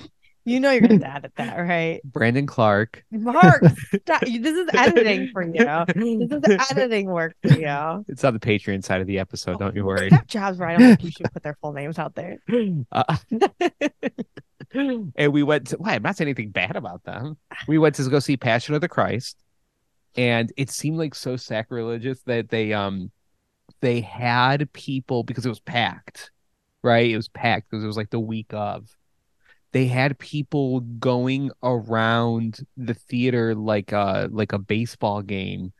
You know you're gonna edit that, right? Brandon Clark. Mark, stop. This is editing for you. This is editing work for you. It's on the Patreon side of the episode. Don't you worry. Jobs where I don't think you should put their full names out there. Uh, and we went to. Why? I'm not saying anything bad about them. We went to go see Passion of the Christ, and it seemed like so sacrilegious that they um they had people because it was packed, right? It was packed because it was like the week of. They had people going around the theater like a like a baseball game,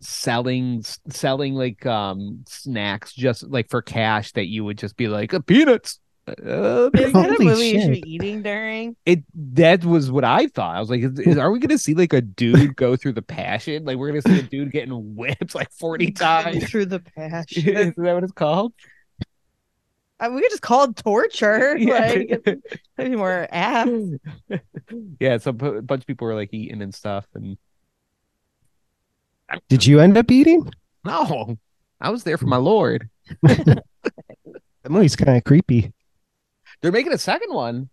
selling selling like um snacks just like for cash that you would just be like "Uh, peanuts. Uh, Is that a movie you should shit. be eating during? it that was what I thought. I was like, is, is- are we gonna see like a dude go through the passion? Like we're gonna see a dude getting whipped like forty times. Through the passion. is that what it's called? I mean, we could just call it torture. Yeah. Like, maybe more apt. yeah, so a bunch of people were like eating and stuff, and Did you end up eating? no, I was there for my lord. That movie's kind of creepy. They're making a second one.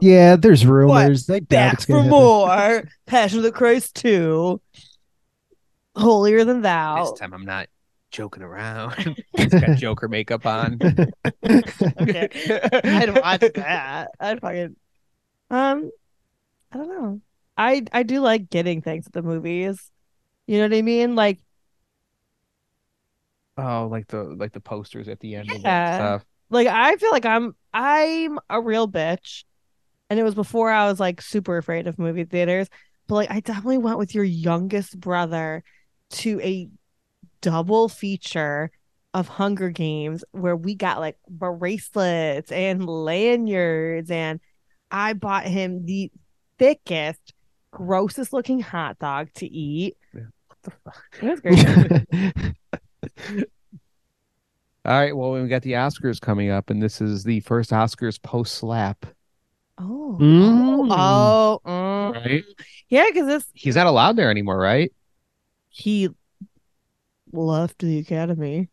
Yeah, there's rumors. I doubt Back it's for happen. more. Passion of the Christ 2. Holier than thou. This time I'm not joking around. He's got Joker makeup on. Okay. I'd watch that. I'd fucking um I don't know. I I do like getting things at the movies. You know what I mean? Like Oh, like the like the posters at the end of it Yeah. stuff. like I feel like I'm I'm a real bitch. And it was before I was like super afraid of movie theaters. But like I definitely went with your youngest brother to a double feature of Hunger Games where we got like bracelets and lanyards and I bought him the thickest, grossest looking hot dog to eat. Yeah. What the fuck? It great. All right, well, we got the Oscars coming up, and this is the first Oscars post slap. oh. Mm. Oh, oh, mm. Right? yeah, because this He's not allowed there anymore, right? he left the academy.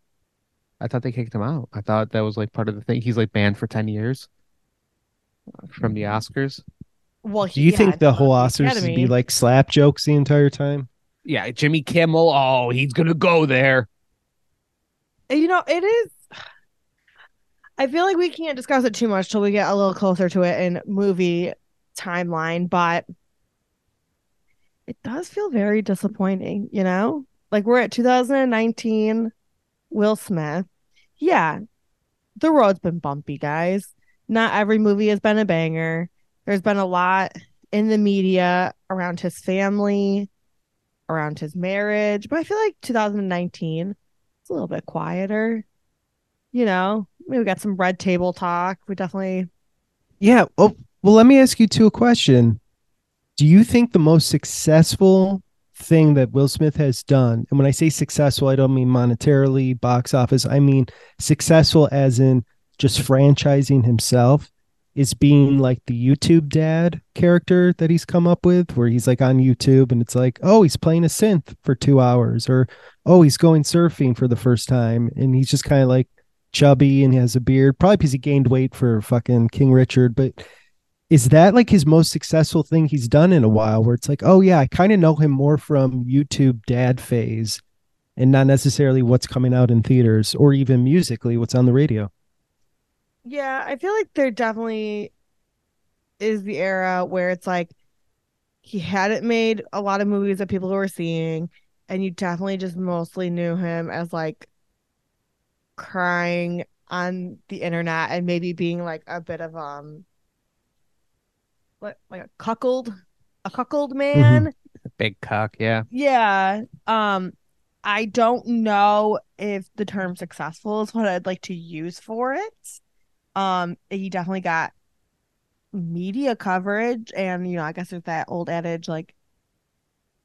I thought they kicked him out. I thought that was like part of the thing. He's like banned for 10 years from the Oscars. Well, Do you yeah, think the whole left Oscars would be like slap jokes the entire time? Yeah, Jimmy Kimmel. Oh, he's going to go there. You know, it is. I feel like we can't discuss it too much till we get a little closer to it in movie timeline, but it does feel very disappointing, you know? Like we're at 2019, Will Smith. Yeah, the road's been bumpy, guys. Not every movie has been a banger. There's been a lot in the media around his family, around his marriage, but I feel like 2019 it's a little bit quieter. You know, maybe we got some red table talk. We definitely Yeah. Oh, well, let me ask you two a question. Do you think the most successful thing that Will Smith has done, and when I say successful, I don't mean monetarily, box office, I mean successful as in just franchising himself, is being like the YouTube dad character that he's come up with, where he's like on YouTube and it's like, oh, he's playing a synth for two hours, or oh, he's going surfing for the first time, and he's just kind of like chubby and he has a beard, probably because he gained weight for fucking King Richard. But is that like his most successful thing he's done in a while? Where it's like, oh yeah, I kind of know him more from YouTube dad phase, and not necessarily what's coming out in theaters or even musically what's on the radio. Yeah, I feel like there definitely is the era where it's like he hadn't made a lot of movies that people were seeing, and you definitely just mostly knew him as like crying on the internet and maybe being like a bit of um what like a cuckold a cuckold man. Big cock, yeah. Yeah. Um I don't know if the term successful is what I'd like to use for it. Um he definitely got media coverage and you know, I guess there's that old adage like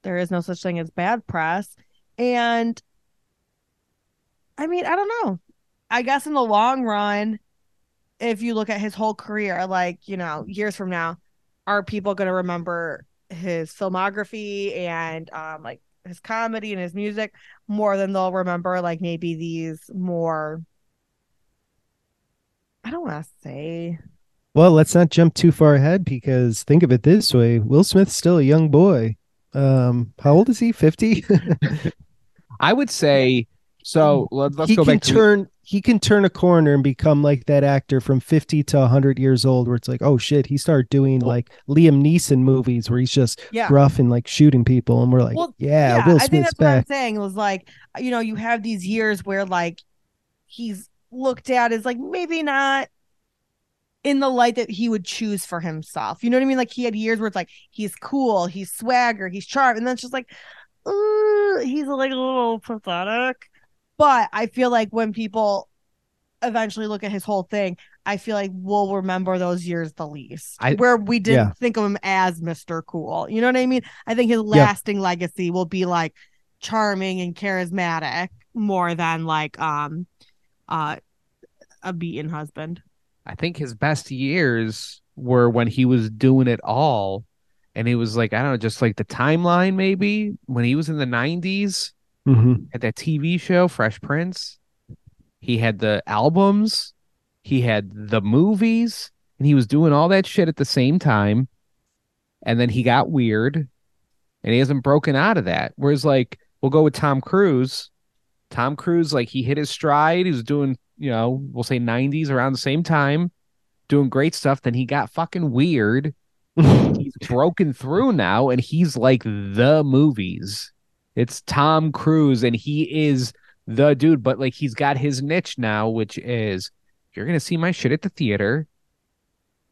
there is no such thing as bad press. And I mean, I don't know. I guess in the long run, if you look at his whole career, like, you know, years from now, are people going to remember his filmography and um like his comedy and his music more than they'll remember like maybe these more I don't want to say Well, let's not jump too far ahead because think of it this way: Will Smith's still a young boy. Um, how old is he? Fifty. I would say so. Let, let's he go can back to turn. He can turn a corner and become like that actor from fifty to hundred years old, where it's like, oh shit, he started doing Well- like Liam Neeson movies where he's just yeah. rough and like shooting people, and we're like, Well, yeah, Will I think Smith's that's what I'm back. saying. Was like, you know, you have these years where like he's looked at as like maybe not in the light that he would choose for himself. You know what I mean? Like he had years where it's like he's cool, he's swagger, he's charm, and then it's just like, uh, he's like a little pathetic. But I feel like when people eventually look at his whole thing, I feel like we'll remember those years the least. I- where we didn't Yeah. think of him as Mr. Cool. You know what I mean? I think his lasting legacy will be like charming and charismatic more than like um uh a beaten husband. I think his best years were when he was doing it all. And it was like, I don't know, just like the timeline maybe when he was in the 90s Mhm. at that TV show, Fresh Prince. He had the albums, he had the movies, and he was doing all that shit at the same time. And then he got weird and he hasn't broken out of that. Whereas, like, we'll go with Tom Cruise. Tom Cruise, like, he hit his stride. He was doing, you know, we'll say 90s around the same time, doing great stuff. Then he got fucking weird. He's broken through now and he's like the movies. It's Tom Cruise and he is the dude, but like he's got his niche now, which is you're gonna see my shit at the theater,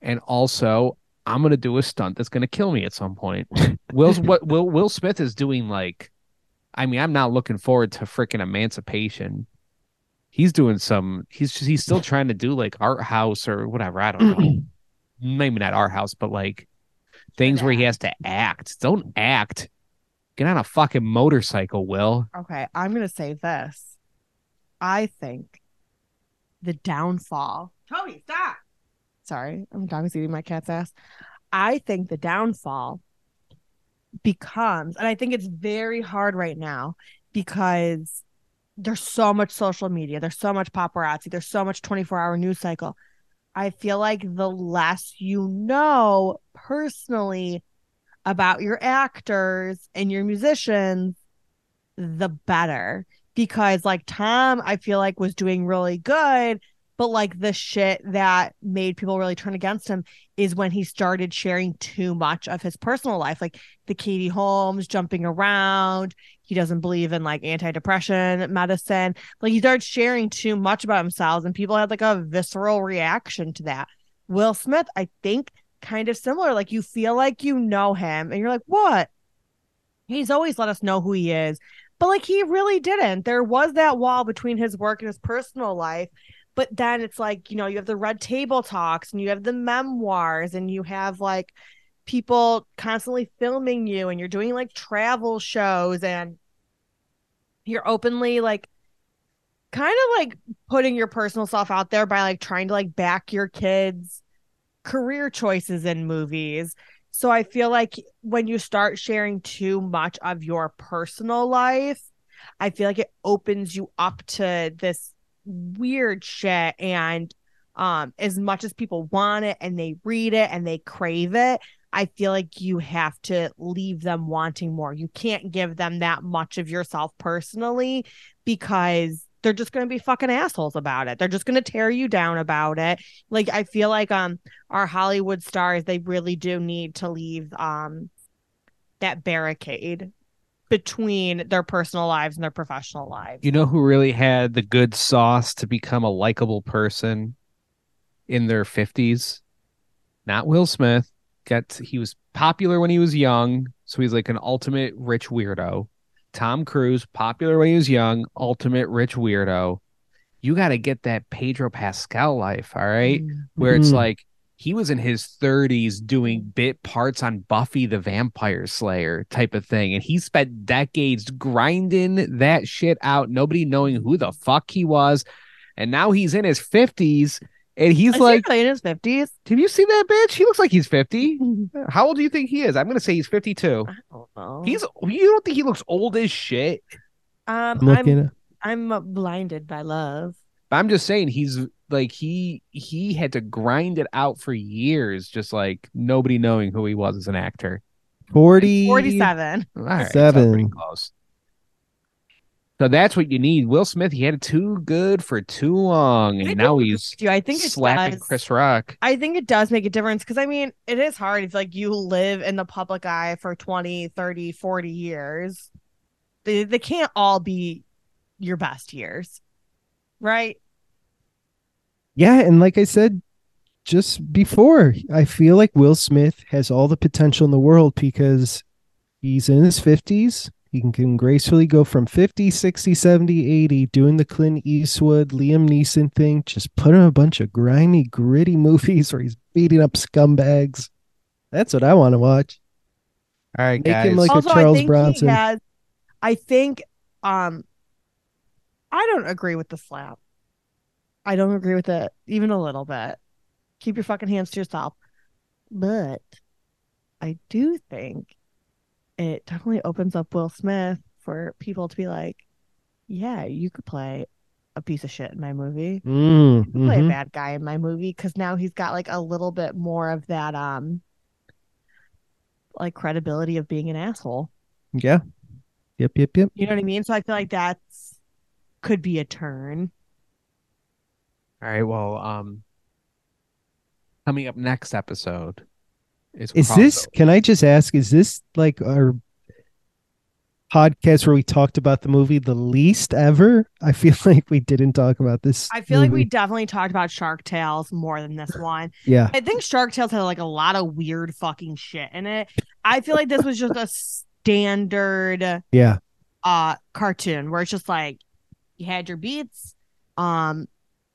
and also I'm gonna do a stunt that's gonna kill me at some point. Will's what Will Will Smith is doing like I mean, I'm not looking forward to freaking emancipation. He's doing some he's just he's still trying to do like art house or whatever. I don't know. Maybe not art house, but like things where he has to act. Don't act. Get on a fucking motorcycle, Will. Okay, I'm gonna say this. I think the downfall. Toby, stop. Sorry, I'm dog is eating my cat's ass. I think the downfall becomes, and I think it's very hard right now because there's so much social media, there's so much paparazzi, there's so much 24 hour news cycle. I feel like the less you know personally about your actors and your musicians, the better. Because like Tom, I feel like was doing really good, but like the shit that made people really turn against him is when he started sharing too much of his personal life, like the Katie Holmes jumping around. He doesn't believe in like antidepressant medicine. Like he started sharing too much about himself, and people had like a visceral reaction to that. Will Smith, I think, kind of similar. Like you feel like you know him, and you're like, what? He's always let us know who he is. But like he really didn't. There was that wall between his work and his personal life. But then it's like, you know, you have the red table talks and you have the memoirs and you have like people constantly filming you and you're doing like travel shows and you're openly like kind of like putting your personal stuff out there by like trying to like back your kids career choices in movies so i feel like when you start sharing too much of your personal life i feel like it opens you up to this weird shit and um as much as people want it and they read it and they crave it I feel like you have to leave them wanting more. You can't give them that much of yourself personally because they're just going to be fucking assholes about it. They're just going to tear you down about it. Like I feel like um our Hollywood stars they really do need to leave um that barricade between their personal lives and their professional lives. You know who really had the good sauce to become a likable person in their 50s? Not Will Smith. Got he was popular when he was young, so he's like an ultimate rich weirdo. Tom Cruise, popular when he was young, ultimate rich weirdo. You got to get that Pedro Pascal life, all right? Where it's Mm. like he was in his 30s doing bit parts on Buffy the Vampire Slayer type of thing. And he spent decades grinding that shit out, nobody knowing who the fuck he was. And now he's in his 50s and he's Is like, he really in his fifties? Have you seen that bitch? He looks like he's 50. How old do you think he is? I'm going to say he's 52. I don't know. He's, you don't think he looks old as shit? um, I'm looking I'm at I'm uh, blinded by love. I'm just saying he's like he he had to grind it out for years, just like nobody knowing who he was as an actor. 40 Forty-seven. All right, so pretty Seven. close. So that's what you need. Will Smith, he had it too good for too long, I and now he's you. I think it slapping does. Chris Rock. I think it does make a difference because I mean, it is hard if like you live in the public eye for 20, 30, 40 years. They they can't all be your best years. Right? Yeah, and like I said just before, I feel like Will Smith has all the potential in the world because he's in his 50s. He can, can gracefully go from 50, 60, 70, 80, doing the Clint Eastwood, Liam Neeson thing, just put in a bunch of grimy, gritty movies where he's beating up scumbags. That's what I want to watch. All right, Make guys. him like a Charles I think Bronson. he has I think um I don't agree with the slap. I don't agree with it even a little bit. Keep your fucking hands to yourself. But I do think it definitely opens up Will Smith for people to be like, yeah, you could play a piece of shit in my movie. Mm, You could play a bad guy in my movie because now he's got like a little bit more of that um like credibility of being an asshole. Yeah. Yep, yep, yep. You know what I mean? So I feel like that's could be a turn. All right. Well, um, coming up next episode is Is this, crossover. can I just ask, is this like our podcast where we talked about the movie the least ever? I feel like we didn't talk about this. I feel like we definitely talked about Shark Tales more than this one. yeah. I think Shark Tales had like a lot of weird fucking shit in it. I feel like this was just a standard Yeah. uh cartoon where it's just like you had your beats, um,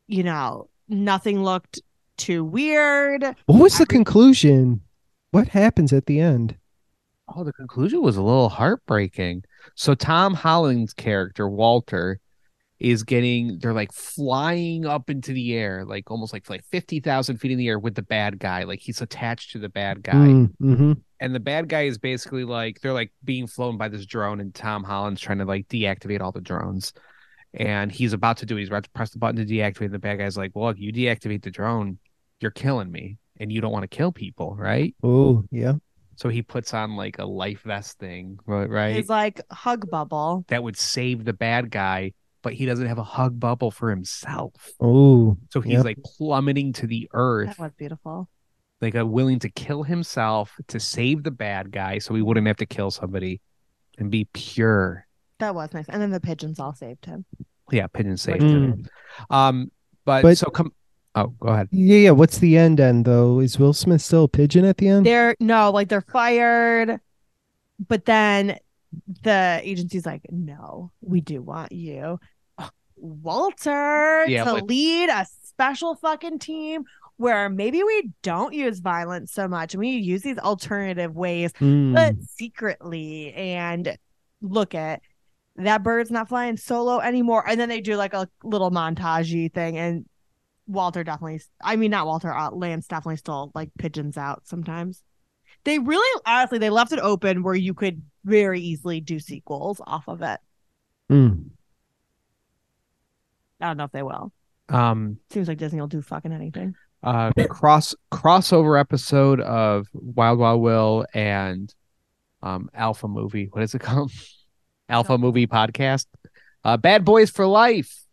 you know, nothing looked too weird. What was the conclusion? What happens at the end? Oh, the conclusion was a little heartbreaking. So Tom Holland's character, Walter, is getting they're like flying up into the air, like almost like like fifty thousand feet in the air with the bad guy. Like he's attached to the bad guy. Mm, mhm. And the bad guy is basically like they're like being flown by this drone, and Tom Holland's trying to like deactivate all the drones. And he's about to do, he's about to press the button to deactivate. And the bad guy's like, Well, you deactivate the drone, you're killing me. And you don't want to kill people, right? Oh, yeah. So he puts on like a life vest thing, right? right? It's like hug bubble. that would save the bad guy, but he doesn't have a hug bubble for himself. Oh, So he's Yep. like plummeting to the earth, That was beautiful. like uh, willing to kill himself to save the bad guy so he wouldn't have to kill somebody and be pure. That was nice. And then the pigeons all saved him. Yeah, pigeon saved Like, him. Um, but, But- so come. Oh, go ahead. yeah, yeah. What's the end end though? Is Will Smith still a pigeon at the end? They're no, like they're fired, but then the agency's like, no, we do want you, Walter, Yeah, to but- lead a special fucking team where maybe we don't use violence so much and we use these alternative ways, Mm. but secretly and look at that bird's not flying solo anymore. And then they do like a little montagey thing and Walter definitely I mean not Walter, uh, Lance definitely still like pigeons out sometimes. They really honestly they left it open where you could very easily do sequels off of it. Mm. I don't know if they will. Um, Seems like Disney will do fucking anything. uh, cross crossover episode of Wild Wild Will and um Alpha Movie. What is it called? Alpha Movie Podcast. Uh, Bad Boys for Life.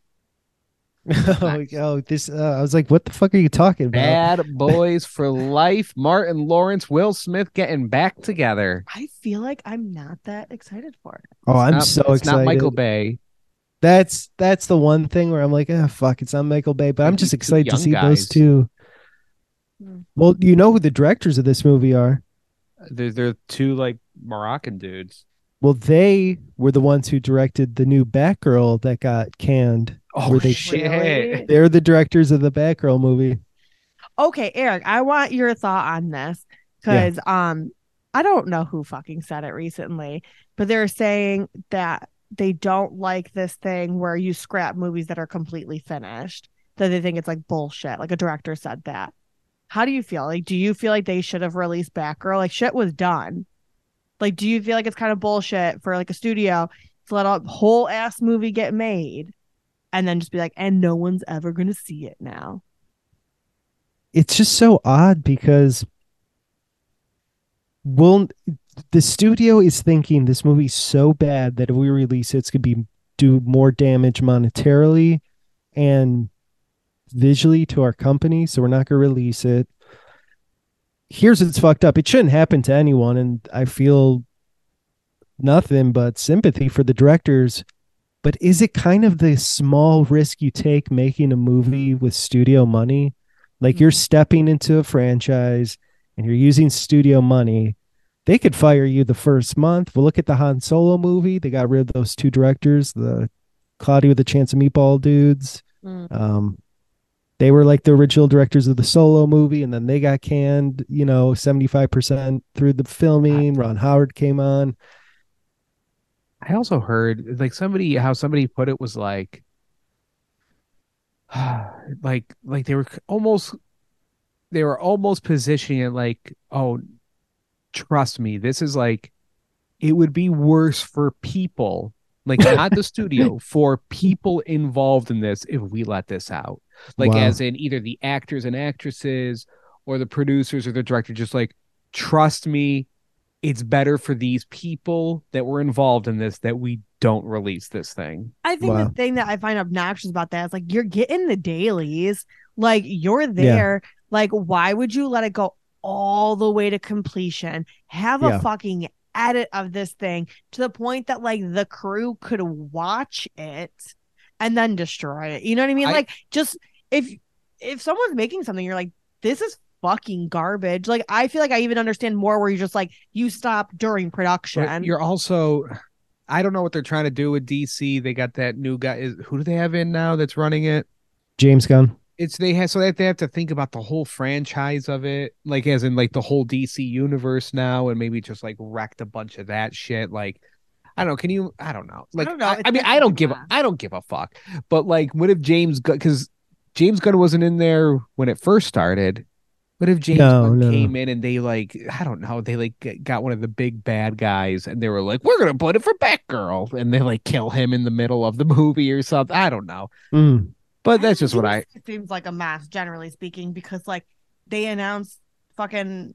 oh, Nice. oh, this. Uh, I was like, what the fuck are you talking about? Bad Boys for Life. Martin Lawrence, Will Smith getting back together. I feel like I'm not that excited for it. Oh, I'm Not- so it's excited. not Michael Bay. That's that's the one thing where I'm like, ah, fuck, it's not Michael Bay, but I'm just excited to young see those two. Hmm. Well, you know who the directors of this movie are. They're, they're two like Moroccan dudes. Well, they were the ones who directed the new Batgirl that got canned. Oh they- shit! Really? They're the directors of the Batgirl movie. Okay, Eric, I want your thought on this because um I don't know who fucking said it recently, but they're saying that they don't like this thing where you scrap movies that are completely finished. That they think it's like bullshit. Like a director said that. How do you feel? Like, do you feel like they should have released Batgirl? Like shit was done. Like, do you feel like it's kind of bullshit for like a studio to let a whole ass movie get made and then just be like, and no one's ever gonna see it now? It's just so odd because well the studio is thinking this movie's so bad that if we release it, it's gonna be do more damage monetarily and visually to our company, so we're not gonna release it. Here's what's fucked up. It shouldn't happen to anyone, and I feel nothing but sympathy for the directors. But is it kind of the small risk you take making a movie with studio money? Like you're stepping into a franchise and you're using studio money. They could fire you the first month. Well, look at the Han Solo movie. They got rid of those two directors, the Cloudy with a Chance of Meatball dudes. Mm. Um, they were like the original directors of the Solo movie, and then they got canned. You know, seventy five percent through the filming. Ron Howard came on. I also heard like somebody how somebody put it was like like like they were almost they were almost positioning it like oh trust me this is like it would be worse for people like not the studio for people involved in this if we let this out like Wow. as in either the actors and actresses or the producers or the director just like trust me it's better for these people that were involved in this that we don't release this thing I think Wow. the thing that I find obnoxious about that is like you're getting the dailies, like you're there. Like, why would you let it go all the way to completion? Have a Yeah. fucking edit of this thing to the point that like the crew could watch it and then destroy it. You know what I mean? I- like, just if if someone's making something, you're like, this is fucking garbage. Like, I feel like I even understand more where you're just like, you stop during production. But you're also I don't know what they're trying to do with DC. They got that new guy. Is, who do they have in now that's running it? James Gunn. It's they have so they have, they have to think about the whole franchise of it, like as in like the whole DC universe now, and maybe just like wrecked a bunch of that shit. Like I don't know. Can you? I don't know. Like I, don't know. I, It's mean, I don't give. A, not. I don't give a fuck. But like, what if James Gunn? Because James Gunn wasn't in there when it first started. What if James No, Gunn no, no. came in and they like I don't know they like got one of the big bad guys and they were like we're gonna put it for Batgirl and they like kill him in the middle of the movie or something I don't know Mm. but that's just what I It seems like a mess, generally speaking, because like they announced fucking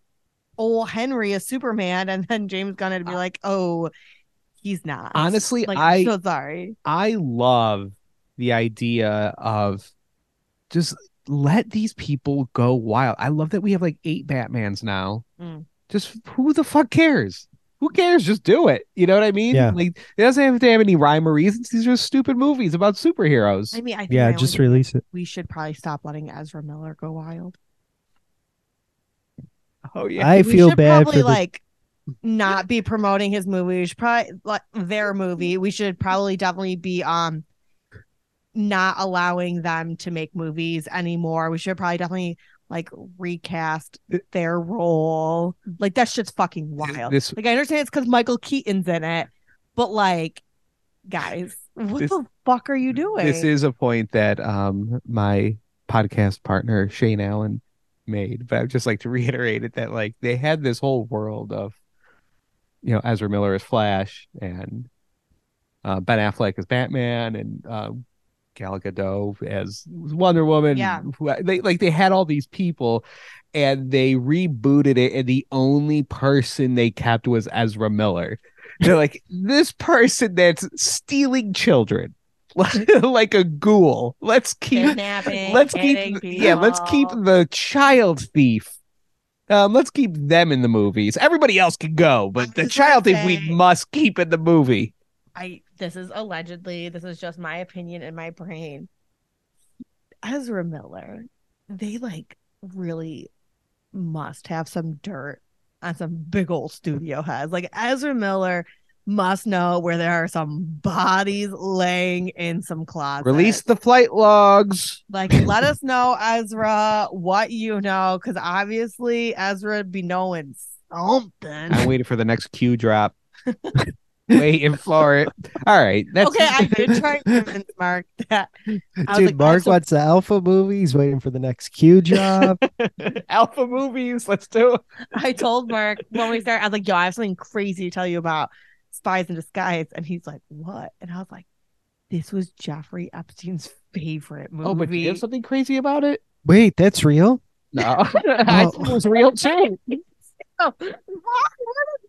old Henry as Superman, and then James Gunn would be like, "Oh, he's not." honestly like, I I'm so sorry. I love the idea of just let these people go wild. I love that we have like eight Batmans now. Mm. Just who the fuck cares? Who cares? Just do it. You know what I mean? Yeah. Like it doesn't have to have any rhyme or reasons. These are stupid movies about superheroes. I mean, I think Yeah, my only just release it. We should probably stop letting Ezra Miller go wild. oh yeah. I we feel bad probably for the like not be promoting his movie. We should probably like their movie. We should probably definitely be um not allowing them to make movies anymore. We should probably definitely like recast their role. Like that shit's fucking wild. This Like I understand it's because Michael Keaton's in it, but like, guys, what This- the fuck are you doing? this is a point that um my podcast partner Shane Allen made, but I'd just like to reiterate it that like they had this whole world of you know Ezra Miller as Flash and uh, Ben Affleck as Batman and uh, Gal Gadot as Wonder Woman. Yeah. who- they like they had all these people, and they rebooted it, and the only person they kept was Ezra Miller. They're like this person that's stealing children like a ghoul. Let's keep Kidnapping, let's keep yeah, let's keep the child thief. Um, let's keep them in the movies. Everybody else can go, but the child gonna we must keep in the movie. I this is allegedly, this is just my opinion in my brain. Ezra Miller, they like really must have some dirt on some big old studio heads. Like Ezra Miller must know where there are some bodies laying in some closets. Release the flight logs. Like, let us know, Ezra, what you know, because obviously Ezra be knowing something. I'm waiting for the next Q drop. waiting for it. All right, that's okay, I did try to convince Mark that. I Dude, like, Mark also- wants the alpha movie. He's waiting for the next Q job. Alpha movies. Let's do it. I told Mark when we started, I was like, yo, I have something crazy to tell you about Spies in Disguise. And he's like, what? And I was like, this was Jeffrey Epstein's favorite movie. Oh, but do you have something crazy about it? Wait, that's real? No, I Oh. thought it was real too. Why would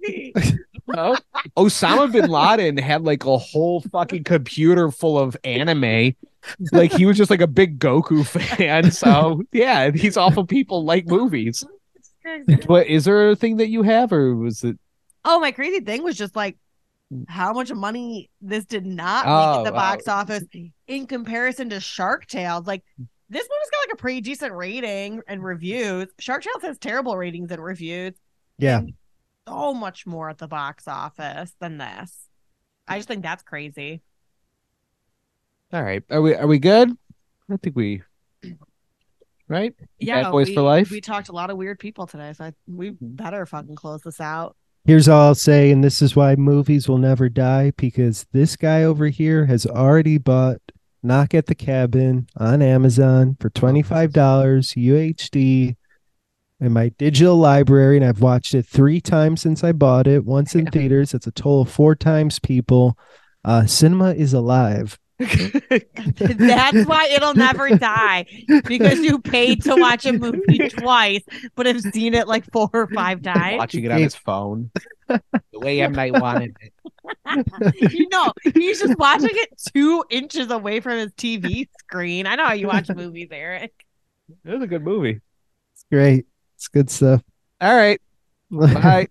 it be? Oh. Osama bin Laden had like a whole fucking computer full of anime. Like he was just like a big Goku fan. So yeah, these awful people like movies. What is there a thing that you have, or was it? Oh, my crazy thing was just like how much money this did not make Oh, at the oh. box office in comparison to Shark Tales. Like this movie's got like a pretty decent rating and reviews. Shark Tales has terrible ratings and reviews. Yeah. and so much more at the box office than this. I just think that's crazy. All right, are we are we good? I think we. Right. Yeah, Bad Boys we, for Life? We talked to a lot of weird people today, so I, we mm-hmm. better fucking close this out. Here's all I'll say, and this is why movies will never die because this guy over here has already bought Knock at the Cabin on Amazon for $25 UHD in my digital library, and I've watched it three times since I bought it, once in theaters. That's a total of four times, people. Uh, cinema is alive. That's why it'll never die because you paid to watch a movie twice, but have seen it like four or five times. Watching it on his phone, the way M Night wanted it. you know, he's just watching it two inches away from his TV screen. I know how you watch movies, Eric. It was a good movie. It's great. It's good stuff. All right, bye.